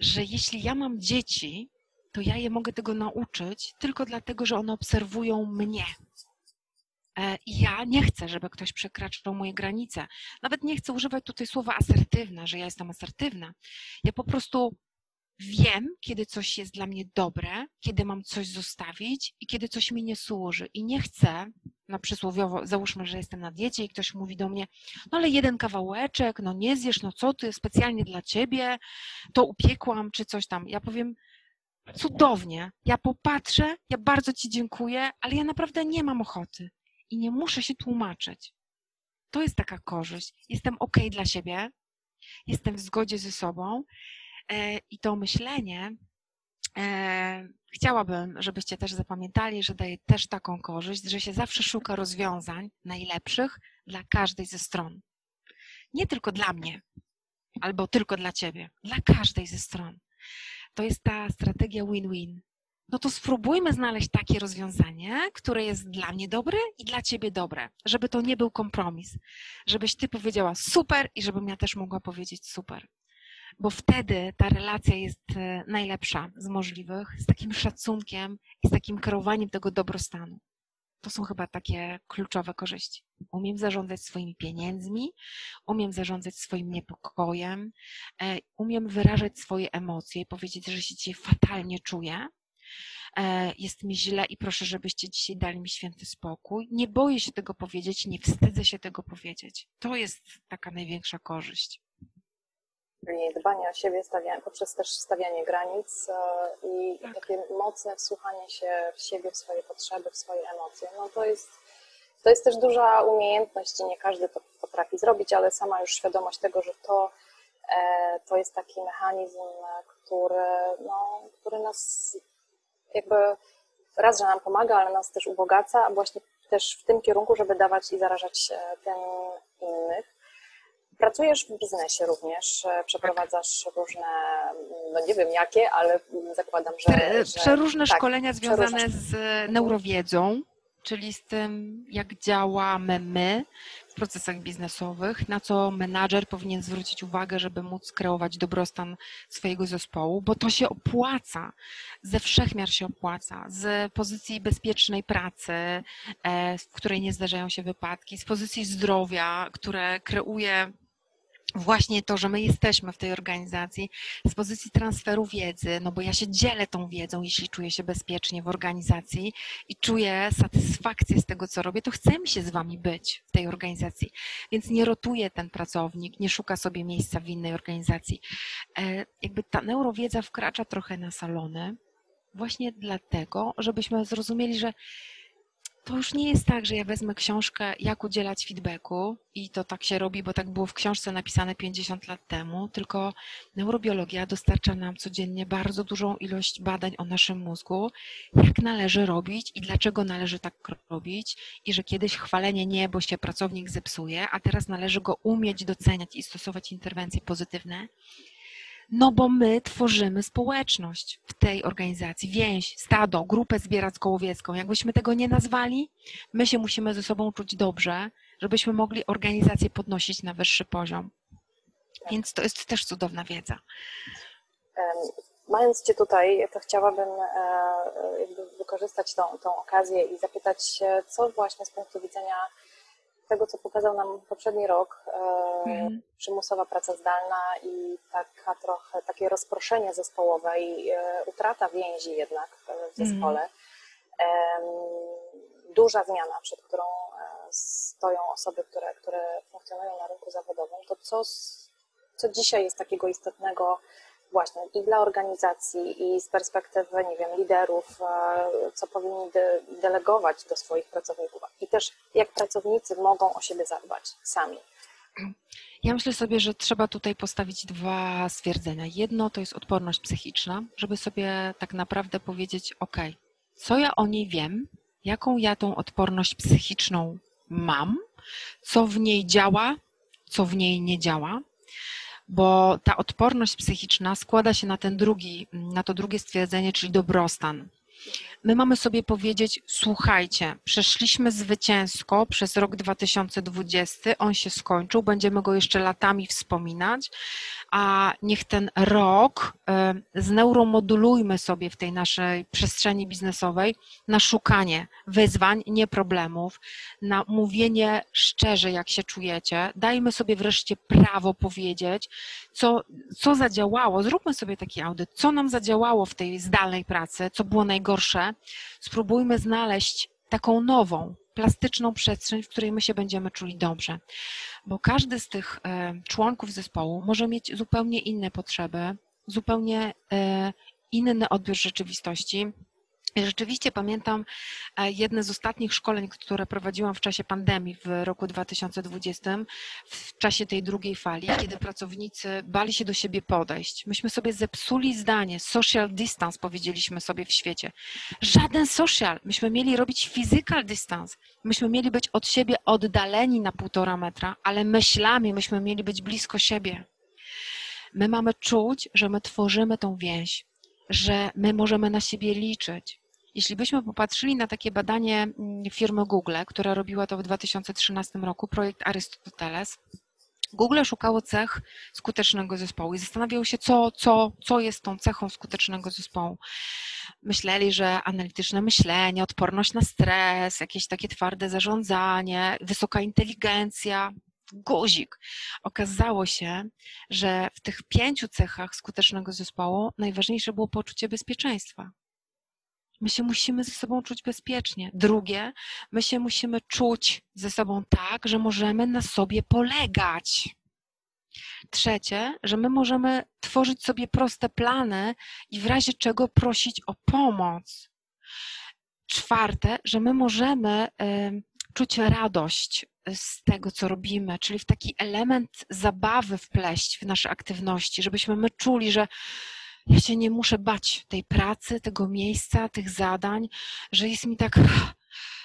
Speaker 3: że jeśli ja mam dzieci, to ja je mogę tego nauczyć tylko dlatego, że one obserwują mnie. E, I ja nie chcę, żeby ktoś przekraczał moje granice. Nawet nie chcę używać tutaj słowa asertywna, że ja jestem asertywna. Ja po prostu wiem, kiedy coś jest dla mnie dobre, kiedy mam coś zostawić i kiedy coś mi nie służy. I nie chcę, na przysłowiowo, załóżmy, że jestem na diecie i ktoś mówi do mnie, no ale jeden kawałeczek, no nie zjesz, no co ty, specjalnie dla ciebie, to upiekłam, czy coś tam. Ja powiem, cudownie, ja popatrzę, ja bardzo ci dziękuję, ale ja naprawdę nie mam ochoty i nie muszę się tłumaczyć. To jest taka korzyść. Jestem ok dla siebie, jestem w zgodzie ze sobą I to myślenie e, chciałabym, żebyście też zapamiętali, że daje też taką korzyść, że się zawsze szuka rozwiązań najlepszych dla każdej ze stron. Nie tylko dla mnie, albo tylko dla ciebie, dla każdej ze stron. To jest ta strategia win-win. No to spróbujmy znaleźć takie rozwiązanie, które jest dla mnie dobre i dla ciebie dobre, żeby to nie był kompromis, żebyś ty powiedziała super i żebym ja też mogła powiedzieć super bo wtedy ta relacja jest e, najlepsza z możliwych, z takim szacunkiem i z takim kierowaniem tego dobrostanu. To są chyba takie kluczowe korzyści. Umiem zarządzać swoimi pieniędzmi, umiem zarządzać swoim niepokojem, e, umiem wyrażać swoje emocje i powiedzieć, że się dzisiaj fatalnie czuję, e, jest mi źle i proszę, żebyście dzisiaj dali mi święty spokój. Nie boję się tego powiedzieć, nie wstydzę się tego powiedzieć. To jest taka największa korzyść
Speaker 2: czyli dbanie o siebie stawianie, poprzez też stawianie granic e, i tak. takie mocne wsłuchanie się w siebie, w swoje potrzeby, w swoje emocje. No to jest, to jest też duża umiejętność i nie każdy to potrafi zrobić, ale sama już świadomość tego, że to, e, to jest taki mechanizm, który, no, który nas jakby raz, że nam pomaga, ale nas też ubogaca, a właśnie też w tym kierunku, żeby dawać i zarażać tym innych. Pracujesz w biznesie również, e, przeprowadzasz różne, no nie wiem jakie, ale zakładam, że.
Speaker 3: że przeróżne tak, szkolenia związane przeróżne... z neurowiedzą, czyli z tym, jak działamy my w procesach biznesowych, na co menadżer powinien zwrócić uwagę, żeby móc kreować dobrostan swojego zespołu, bo to się opłaca, ze wszechmiar się opłaca, z pozycji bezpiecznej pracy, e, w której nie zdarzają się wypadki, z pozycji zdrowia, które kreuje właśnie to, że my jesteśmy w tej organizacji z pozycji transferu wiedzy, no bo ja się dzielę tą wiedzą, jeśli czuję się bezpiecznie w organizacji i czuję satysfakcję z tego, co robię, to chce mi się z wami być w tej organizacji. Więc nie rotuje ten pracownik, nie szuka sobie miejsca w innej organizacji. E, jakby ta neurowiedza wkracza trochę na salony, właśnie dlatego, żebyśmy zrozumieli, że to już nie jest tak, że ja wezmę książkę, jak udzielać feedbacku i to tak się robi, bo tak było w książce napisane 50 lat temu, tylko neurobiologia dostarcza nam codziennie bardzo dużą ilość badań o naszym mózgu, jak należy robić i dlaczego należy tak robić i że kiedyś chwalenie nie, bo się pracownik zepsuje, a teraz należy go umieć doceniać i stosować interwencje pozytywne. No bo my tworzymy społeczność w tej organizacji, więź, stado, grupę zbieracko-łowiecką. Jakbyśmy tego nie nazwali, my się musimy ze sobą czuć dobrze, żebyśmy mogli organizację podnosić na wyższy poziom. Więc to jest też cudowna wiedza.
Speaker 2: Mając Cię tutaj, to chciałabym e, wykorzystać tą, tą okazję i zapytać, co właśnie z punktu widzenia tego, co pokazał nam poprzedni rok, mm. przymusowa praca zdalna i taka trochę takie rozproszenie zespołowe i e, utrata więzi jednak w mhm. zespole. Duża zmiana, przed którą e, stoją osoby, które, które funkcjonują na rynku zawodowym, to co, co dzisiaj jest takiego istotnego właśnie i dla organizacji, i z perspektywy, nie wiem, liderów, e, co powinni de delegować do swoich pracowników, i też jak pracownicy mogą o siebie zadbać sami.
Speaker 3: Ja myślę sobie, że trzeba tutaj postawić dwa stwierdzenia. Jedno to jest odporność psychiczna, żeby sobie tak naprawdę powiedzieć: OK, co ja o niej wiem, jaką ja tą odporność psychiczną mam, co w niej działa, co w niej nie działa, bo ta odporność psychiczna składa się na ten drugi, na to drugie stwierdzenie, czyli dobrostan. My mamy sobie powiedzieć, słuchajcie, przeszliśmy zwycięsko przez rok 2020, on się skończył, będziemy go jeszcze latami wspominać, a niech ten rok e, zneuromodulujmy sobie w tej naszej przestrzeni biznesowej na szukanie wyzwań, nie problemów, na mówienie szczerze, jak się czujecie. Dajmy sobie wreszcie prawo powiedzieć, co, co zadziałało. Zróbmy sobie taki audyt, co nam zadziałało w tej zdalnej pracy, co było najgorsze. Spróbujmy znaleźć taką nową, plastyczną przestrzeń, w której my się będziemy czuli dobrze. Bo każdy z tych e, członków zespołu może mieć zupełnie inne potrzeby, zupełnie e, inny odbiór rzeczywistości Rzeczywiście pamiętam e, jedne z ostatnich szkoleń, które prowadziłam w czasie pandemii w roku 2020, w czasie tej drugiej fali, kiedy pracownicy bali się do siebie podejść. Myśmy sobie zepsuli zdanie, social distance powiedzieliśmy sobie w świecie. Żaden social. Myśmy mieli robić physical distance. Myśmy mieli być od siebie oddaleni na półtora metra, ale myślami myśmy mieli być blisko siebie. My mamy czuć, że my tworzymy tą więź, że my możemy na siebie liczyć, jeśli byśmy popatrzyli na takie badanie mm, firmy Google, która robiła to w 2013 roku, projekt Arystoteles, Google szukało cech skutecznego zespołu i zastanawiało się, co, co, co jest tą cechą skutecznego zespołu. Myśleli, że analityczne myślenie, odporność na stres, jakieś takie twarde zarządzanie, wysoka inteligencja, guzik. Okazało się, że w tych pięciu cechach skutecznego zespołu najważniejsze było poczucie bezpieczeństwa. My się musimy ze sobą czuć bezpiecznie. Drugie, my się musimy czuć ze sobą tak, że możemy na sobie polegać. Trzecie, że my możemy tworzyć sobie proste plany i w razie czego prosić o pomoc. Czwarte, że my możemy y, czuć radość z tego, co robimy, czyli w taki element zabawy wpleść w nasze aktywności, żebyśmy my czuli, że ja się nie muszę bać tej pracy, tego miejsca, tych zadań, że jest mi tak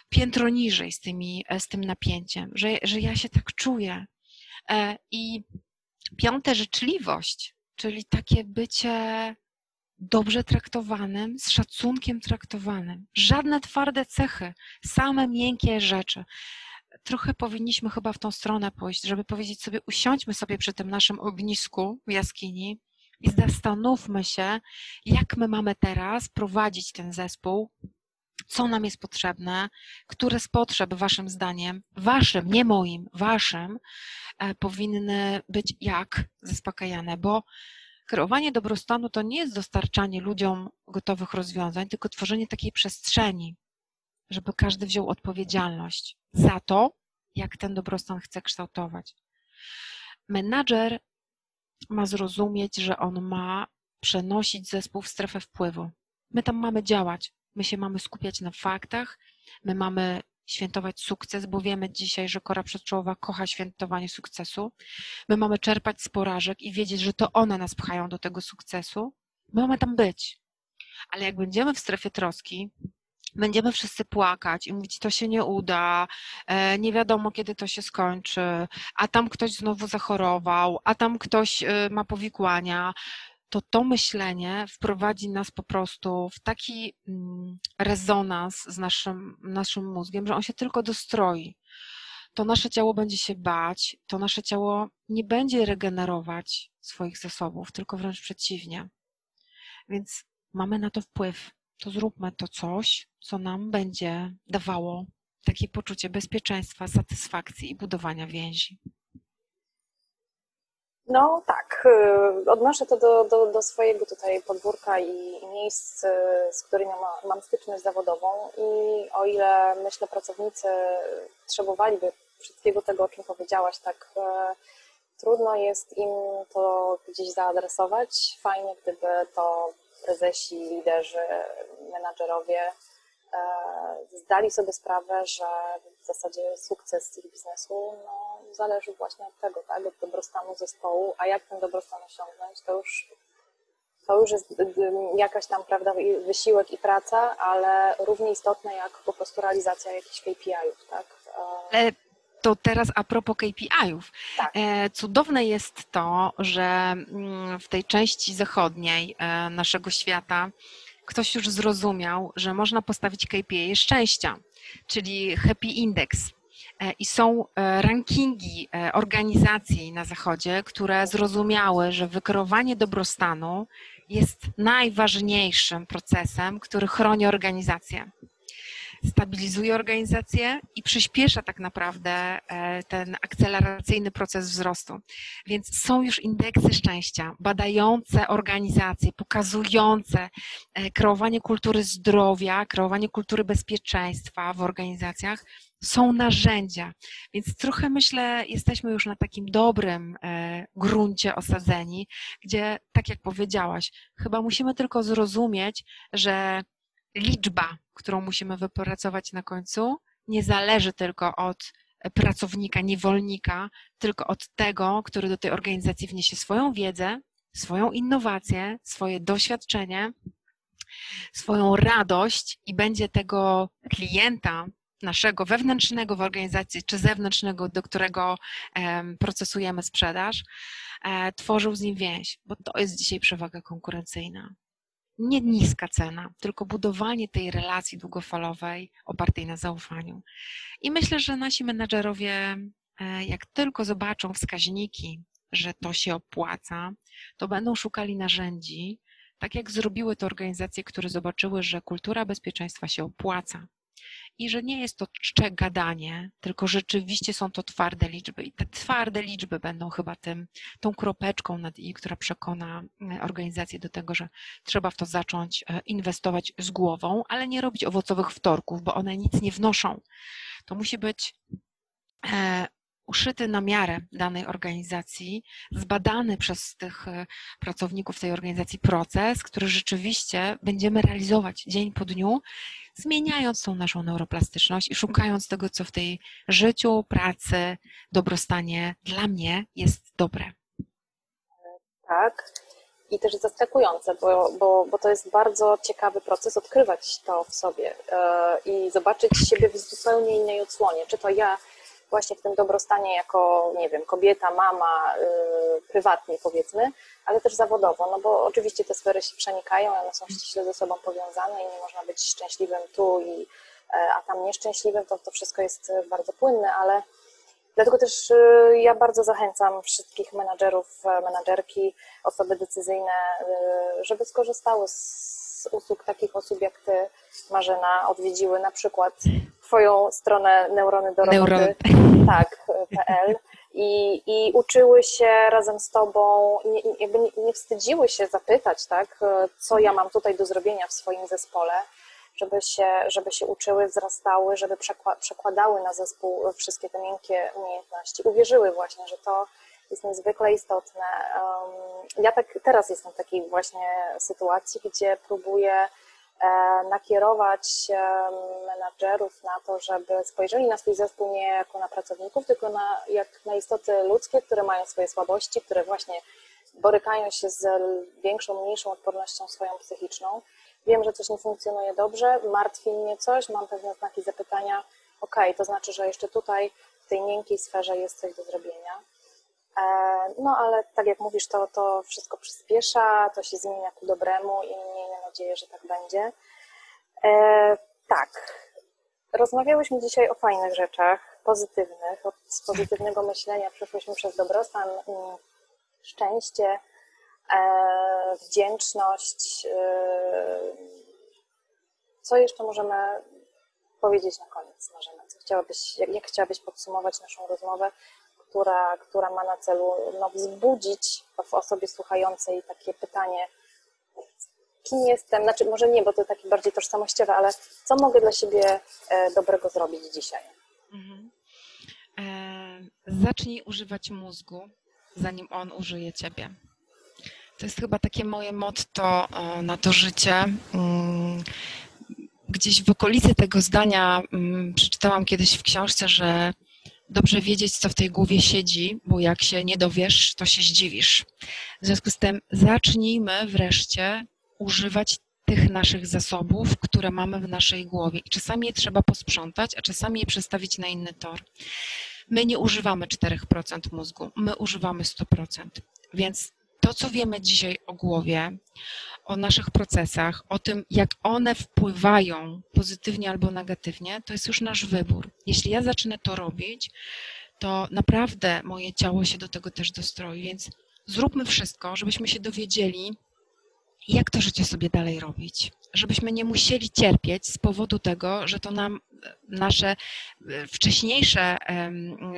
Speaker 3: piętro niżej z, tymi, z tym napięciem, że, że ja się tak czuję, E, I piąte, życzliwość, czyli takie bycie dobrze traktowanym, z szacunkiem traktowanym. Żadne twarde cechy, same miękkie rzeczy. Trochę powinniśmy chyba w tą stronę pójść, żeby powiedzieć sobie, usiądźmy sobie przy tym naszym ognisku w jaskini i zastanówmy się, jak my mamy teraz prowadzić ten zespół, co nam jest potrzebne, które z potrzeb Waszym zdaniem, Waszym, nie moim, Waszym, e, powinny być jak zaspokajane, bo kreowanie dobrostanu to nie jest dostarczanie ludziom gotowych rozwiązań, tylko tworzenie takiej przestrzeni, żeby każdy wziął odpowiedzialność za to, jak ten dobrostan chce kształtować. Menadżer ma zrozumieć, że on ma przenosić zespół w strefę wpływu. My tam mamy działać, my się mamy skupiać na faktach, my mamy świętować sukces, bo wiemy dzisiaj, że kora przedczołowa kocha świętowanie sukcesu. My mamy czerpać z porażek i wiedzieć, że to one nas pchają do tego sukcesu. My mamy tam być. Ale jak będziemy w strefie troski, będziemy wszyscy płakać i mówić, to się nie uda, e, nie wiadomo, kiedy to się skończy, a tam ktoś znowu zachorował, a tam ktoś e, ma powikłania, to to myślenie wprowadzi nas po prostu w taki mm, rezonans z naszym, naszym mózgiem, że on się tylko dostroi. To nasze ciało będzie się bać, to nasze ciało nie będzie regenerować swoich zasobów, tylko wręcz przeciwnie. Więc mamy na to wpływ. To zróbmy to coś, co nam będzie dawało takie poczucie bezpieczeństwa, satysfakcji i budowania więzi.
Speaker 2: No tak, y, odnoszę to do, do, do swojego tutaj podwórka i, miejsc, y, z którymi ma, mam styczność zawodową i o ile myślę pracownicy potrzebowaliby wszystkiego tego, o czym powiedziałaś, tak e, trudno jest im to gdzieś zaadresować. Fajnie, gdyby to prezesi, liderzy, menadżerowie e, zdali sobie sprawę, że w zasadzie sukces ich biznesu no, zależy właśnie od tego, tak, od dobrostanu zespołu, a jak ten dobrostan osiągnąć, to już, to już jest jakaś tam, prawda, wysiłek i praca, ale równie istotne jak po prostu realizacja jakichś KPI-ów, tak.
Speaker 3: To teraz a propos KPI-ów.
Speaker 2: Tak.
Speaker 3: E, cudowne jest to, że mm, w tej części zachodniej e, naszego świata ktoś już zrozumiał, że można postawić KPI szczęścia, czyli Happy Index. E, I są rankingi organizacji na Zachodzie, które zrozumiały, że wykreowanie dobrostanu jest najważniejszym procesem, który chroni organizację stabilizuje organizację i przyspiesza tak naprawdę e, ten akceleracyjny proces wzrostu. Więc są już indeksy szczęścia, badające organizacje, pokazujące e, kreowanie kultury zdrowia, kreowanie kultury bezpieczeństwa w organizacjach. Są narzędzia, więc trochę myślę, jesteśmy już na takim dobrym e, gruncie osadzeni, gdzie, tak jak powiedziałaś, chyba musimy tylko zrozumieć, że liczba, którą musimy wypracować na końcu, nie zależy tylko od pracownika, niewolnika, tylko od tego, który do tej organizacji wniesie swoją wiedzę, swoją innowację, swoje doświadczenie, swoją radość i będzie tego klienta naszego wewnętrznego w organizacji czy zewnętrznego, do którego procesujemy sprzedaż, e, tworzył z nim więź, bo to jest dzisiaj przewaga konkurencyjna nie niska cena, tylko budowanie tej relacji długofalowej opartej na zaufaniu. I myślę, że nasi menedżerowie, e, jak tylko zobaczą wskaźniki, że to się opłaca, to będą szukali narzędzi, tak jak zrobiły to organizacje, które zobaczyły, że kultura bezpieczeństwa się opłaca i że nie jest to gadanie, tylko rzeczywiście są to twarde liczby i te twarde liczby będą chyba tym, tą kropeczką nad i, która przekona e, organizację do tego, że trzeba w to zacząć e, inwestować z głową, ale nie robić owocowych wtorków, bo one nic nie wnoszą. To musi być e, uszyty na miarę danej organizacji, zbadany przez tych e, pracowników tej organizacji proces, który rzeczywiście będziemy realizować dzień po dniu, zmieniając tą naszą neuroplastyczność i szukając tego, co w tej życiu, pracy, dobrostanie dla mnie jest dobre.
Speaker 2: Tak. I też zaskakujące, bo, bo, bo to jest bardzo ciekawy proces odkrywać to w sobie e, i zobaczyć siebie w zupełnie innej odsłonie. Czy to ja właśnie w tym dobrostanie jako, nie wiem, kobieta, mama, yy, prywatnie powiedzmy, ale też zawodowo, no bo oczywiście te sfery się przenikają, one są ściśle ze sobą powiązane i nie można być szczęśliwym tu, i, e, a tam nieszczęśliwym, to, to wszystko jest bardzo płynne, ale dlatego też y, ja bardzo zachęcam wszystkich menadżerów, e, menadżerki, osoby decyzyjne, y, żeby skorzystały z usług takich osób jak Ty, Marzena, odwiedziły na przykład Twoją stronę Neurony do Roboty, tak, PL i, i uczyły się razem z Tobą, nie, jakby nie, nie wstydziły się zapytać, tak, co ja mam tutaj do zrobienia w swoim zespole, żeby się, żeby się uczyły, wzrastały, żeby przekładały na zespół wszystkie te miękkie umiejętności. Uwierzyły właśnie, że to jest niezwykle istotne. Ja tak teraz jestem w takiej właśnie sytuacji, gdzie próbuję nakierować menadżerów na to, żeby spojrzeli na swój zespół nie jako na pracowników, tylko na, jak na istoty ludzkie, które mają swoje słabości, które właśnie borykają się z większą, mniejszą odpornością swoją psychiczną. Wiem, że coś nie funkcjonuje dobrze, martwi mnie coś, mam pewne znaki zapytania. Ok, to znaczy, że jeszcze tutaj w tej miękkiej sferze jest coś do zrobienia. E, no ale tak jak mówisz, to, to wszystko przyspiesza, to się zmienia ku dobremu i miejmy nadzieję, że tak będzie. E, tak, rozmawiałyśmy dzisiaj o fajnych rzeczach, pozytywnych. Od pozytywnego myślenia przeszłyśmy przez dobrostan, szczęście, e, wdzięczność. Co jeszcze możemy powiedzieć na koniec, Marzena? Co chciałabyś, jak chciałabyś podsumować naszą rozmowę? Która, która ma na celu no, wzbudzić w osobie słuchającej takie pytanie, kim jestem, znaczy może nie, bo to takie bardziej tożsamościowe, ale co mogę dla siebie e, dobrego zrobić dzisiaj? Mhm.
Speaker 3: E, zacznij używać mózgu, zanim on użyje ciebie. To jest chyba takie moje motto e, na to życie. Mm, gdzieś w okolicy tego zdania mm, przeczytałam kiedyś w książce, że dobrze wiedzieć, co w tej głowie siedzi, bo jak się nie dowiesz, to się zdziwisz. W związku z tym zacznijmy wreszcie używać tych naszych zasobów, które mamy w naszej głowie. I czasami je trzeba posprzątać, a czasami je przestawić na inny tor. My nie używamy 4% mózgu, my używamy 100%. Więc to, co wiemy dzisiaj o głowie, o naszych procesach, o tym, jak one wpływają pozytywnie albo negatywnie, to jest już nasz wybór. Jeśli ja zacznę to robić, to naprawdę moje ciało się do tego też dostroi, więc zróbmy wszystko, żebyśmy się dowiedzieli, jak to życie sobie dalej robić, żebyśmy nie musieli cierpieć z powodu tego, że to nam nasze e, wcześniejsze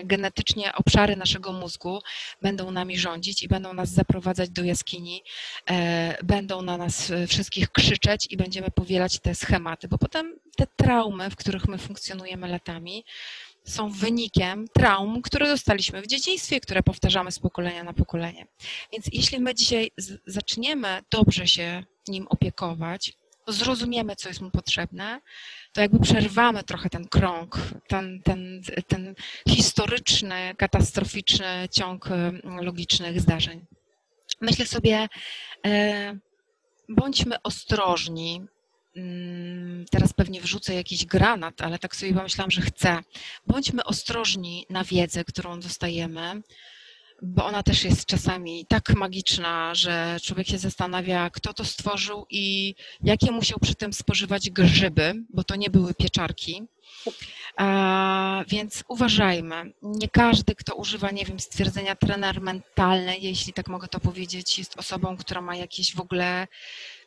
Speaker 3: genetycznie obszary naszego mózgu będą nami rządzić i będą nas zaprowadzać do jaskini, e, będą na nas e, wszystkich krzyczeć i będziemy powielać te schematy, bo potem te traumy, w których my funkcjonujemy latami, są wynikiem traum, które dostaliśmy w dzieciństwie, które powtarzamy z pokolenia na pokolenie. Więc jeśli my dzisiaj zaczniemy dobrze się nim opiekować, zrozumiemy, co jest mu potrzebne, to jakby przerwamy trochę ten krąg, ten, ten, ten historyczny, katastroficzny ciąg logicznych zdarzeń. Myślę sobie, e, bądźmy ostrożni. Mm, teraz pewnie wrzucę jakiś granat, ale tak sobie pomyślałam, że chcę. Bądźmy ostrożni na wiedzę, którą dostajemy bo ona też jest czasami tak magiczna, że człowiek się zastanawia, kto to stworzył i jakie musiał przy tym spożywać grzyby, bo to nie były pieczarki. A, więc uważajmy. Nie każdy, kto używa, nie wiem, stwierdzenia trener mentalny, jeśli tak mogę to powiedzieć, jest osobą, która ma jakieś w ogóle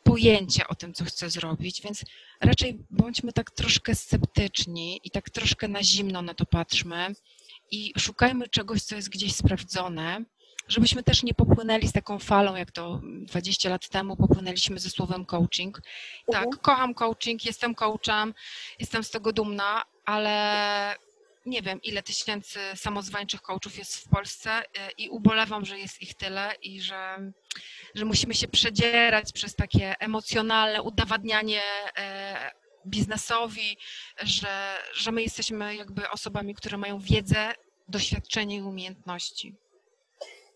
Speaker 3: pojęcie o tym, co chce zrobić, więc raczej bądźmy tak troszkę sceptyczni i tak troszkę na zimno na to patrzmy i szukajmy czegoś, co jest gdzieś sprawdzone, żebyśmy też nie popłynęli z taką falą, jak to 20 lat temu popłynęliśmy ze słowem coaching. Tak, mhm. kocham coaching, jestem coachem, jestem z tego dumna, ale nie wiem, ile tysięcy samozwańczych coachów jest w Polsce y, i ubolewam, że jest ich tyle i że, że musimy się przedzierać przez takie emocjonalne udowadnianie e, biznesowi, że, że my jesteśmy jakby osobami, które mają wiedzę, doświadczenie i umiejętności.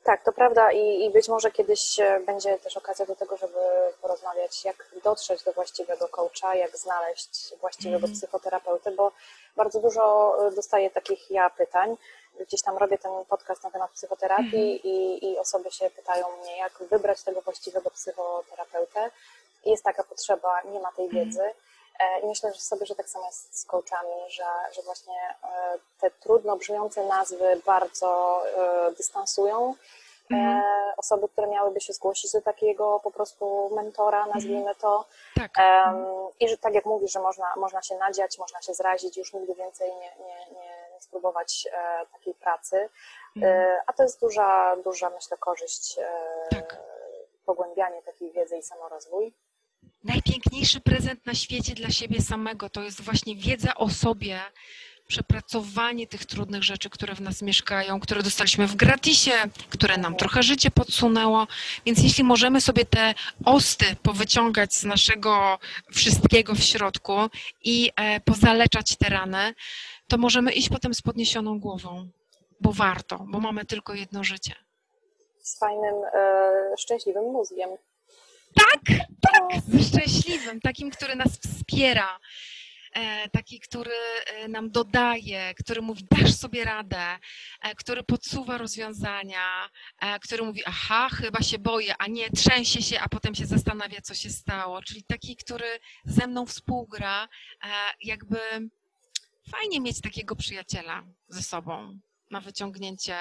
Speaker 2: Tak, to prawda i, i być może kiedyś e, będzie też okazja do tego, żeby porozmawiać, jak dotrzeć do właściwego coacha, jak znaleźć właściwego
Speaker 3: Mhm.
Speaker 2: psychoterapeuty, bo bardzo dużo e, dostaję takich ja pytań. Gdzieś tam robię ten podcast na temat psychoterapii i, i osoby się pytają mnie, jak wybrać tego właściwego psychoterapeutę. Jest taka potrzeba, nie ma tej
Speaker 3: Mhm.
Speaker 2: wiedzy. E, I myślę że sobie, że tak samo jest z coachami, że, że właśnie e, te trudno brzmiące nazwy bardzo e, dystansują.
Speaker 3: Mhm.
Speaker 2: Osoby, które miałyby się zgłosić do takiego po prostu mentora, nazwijmy to.
Speaker 3: Tak.
Speaker 2: I że tak jak mówisz, że można, można się nadziać, można się zrazić, już nigdy więcej nie, nie, nie, spróbować takiej pracy.
Speaker 3: Mhm.
Speaker 2: A to jest duża, duża myślę, korzyść,
Speaker 3: Tak.
Speaker 2: pogłębianie takiej wiedzy i samorozwój.
Speaker 3: Najpiękniejszy prezent na świecie dla siebie samego to jest właśnie wiedza o sobie, przepracowanie tych trudnych rzeczy, które w nas mieszkają, które dostaliśmy w gratisie, które nam trochę życie podsunęło. Więc jeśli możemy sobie te osty powyciągać z naszego wszystkiego w środku i e, pozaleczać te rany, to możemy iść potem z podniesioną głową, bo warto, bo mamy tylko jedno życie.
Speaker 2: Z fajnym, e, szczęśliwym mózgiem.
Speaker 3: ze szczęśliwym, takim, który nas wspiera, e, taki, który e, nam dodaje, który mówi, dasz sobie radę, e, który podsuwa rozwiązania, który mówi, aha, chyba się boję, a nie trzęsie się, a potem się zastanawia, co się stało. Czyli taki, który ze mną współgra, jakby fajnie mieć takiego przyjaciela ze sobą na wyciągnięcie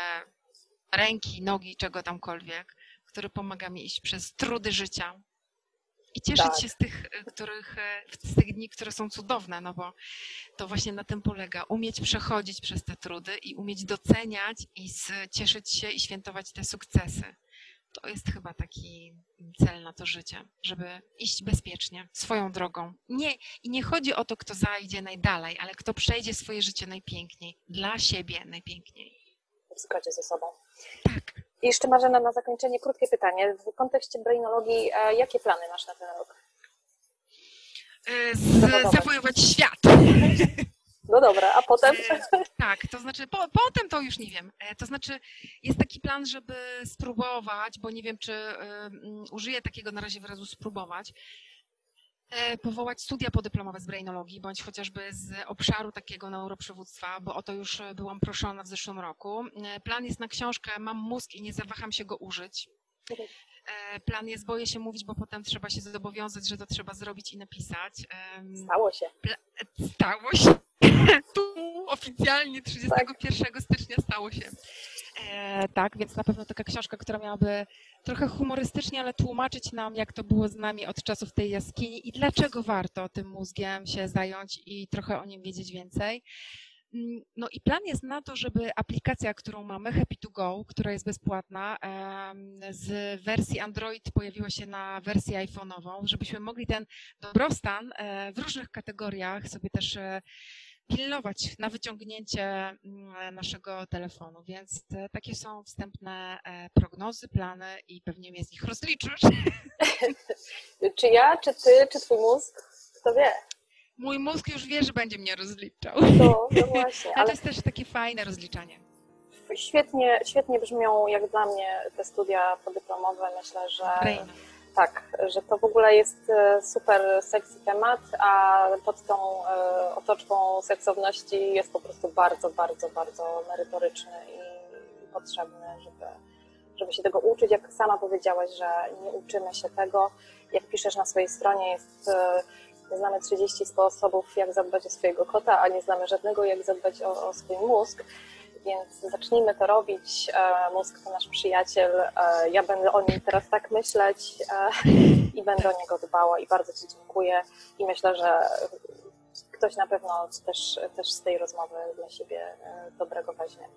Speaker 3: ręki, nogi, czego tamkolwiek, który pomaga mi iść przez trudy życia i cieszyć
Speaker 2: Tak.
Speaker 3: się z tych, e, których, e, z tych dni, które są cudowne, no bo to właśnie na tym polega. Umieć przechodzić przez te trudy i umieć doceniać i cieszyć się i świętować te sukcesy. To jest chyba taki cel na to życie, żeby iść bezpiecznie, swoją drogą. Nie, I nie chodzi o to, kto zajdzie najdalej, ale kto przejdzie swoje życie najpiękniej, dla siebie najpiękniej.
Speaker 2: w zgodzie ze sobą.
Speaker 3: Tak.
Speaker 2: I jeszcze Marzena, na zakończenie krótkie pytanie. W kontekście brainologii, e, jakie plany masz na ten rok?
Speaker 3: E. Z, zawojować świat.
Speaker 2: No dobra, a potem?
Speaker 3: E, Tak, to znaczy po, potem to już nie wiem. To znaczy jest taki plan, żeby spróbować, bo nie wiem, czy mm, użyję takiego na razie wyrazu spróbować, powołać studia podyplomowe z brainologii, bądź chociażby z obszaru takiego neuroprzywództwa, bo o to już e, byłam proszona w zeszłym roku. E, Plan jest na książkę Mam mózg i nie zawaham się go użyć. E, Plan jest, boję się mówić, bo potem trzeba się zobowiązać, że to trzeba zrobić i napisać.
Speaker 2: Stało się.
Speaker 3: Stało się. Tu oficjalnie 31 stycznia stało się. E, tak, więc na pewno taka książka, która miałaby trochę humorystycznie, ale tłumaczyć nam, jak to było z nami od czasów tej jaskini i dlaczego warto tym mózgiem się zająć i trochę o nim wiedzieć więcej. Mm, No i plan jest na to, żeby aplikacja, którą mamy, Happy to Go, która jest bezpłatna, z wersji Android pojawiła się na wersję iPhone'ową, żebyśmy mogli ten dobrostan e, w różnych kategoriach sobie też e, pilnować na wyciągnięcie mm, naszego telefonu. Więc e, takie są wstępne e, prognozy, plany i pewnie mnie z nich rozliczysz.
Speaker 2: Czy ja, czy ty, czy twój mózg? Kto wie?
Speaker 3: Mój mózg już wie, że będzie mnie rozliczał.
Speaker 2: To, no właśnie,
Speaker 3: Ale to
Speaker 2: ale
Speaker 3: jest też takie fajne rozliczanie.
Speaker 2: świetnie, świetnie brzmią jak dla mnie te studia podyplomowe. Myślę, że
Speaker 3: Brain.
Speaker 2: Tak, że to w ogóle jest e, super sexy temat, a pod tą e, otoczką seksowności jest po prostu bardzo, bardzo, bardzo merytoryczny i potrzebny, żeby, żeby się tego uczyć. Jak sama powiedziałaś, że nie uczymy się tego, jak piszesz na swojej stronie, jest e, znamy 30 sposobów, jak zadbać o swojego kota, a nie znamy żadnego, jak zadbać o, o swój mózg. Więc zacznijmy to robić. E, Mózg to nasz przyjaciel. E, Ja będę o nim teraz tak myśleć e, i będę o niego dbała. I bardzo Ci dziękuję. I myślę, że ktoś na pewno też, też z tej rozmowy dla siebie dobrego weźmie.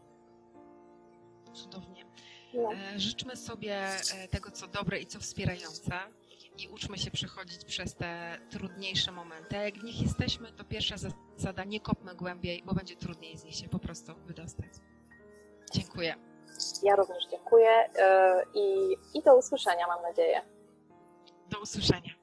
Speaker 3: Cudownie.
Speaker 2: No.
Speaker 3: Życzmy sobie tego, co dobre i co wspierające i uczmy się przechodzić przez te trudniejsze momenty. A jak w nich jesteśmy, to pierwsza zasada, nie kopmy głębiej, bo będzie trudniej z nich się po prostu wydostać. Dziękuję.
Speaker 2: Ja również dziękuję e, i, i do usłyszenia, mam nadzieję.
Speaker 3: Do usłyszenia.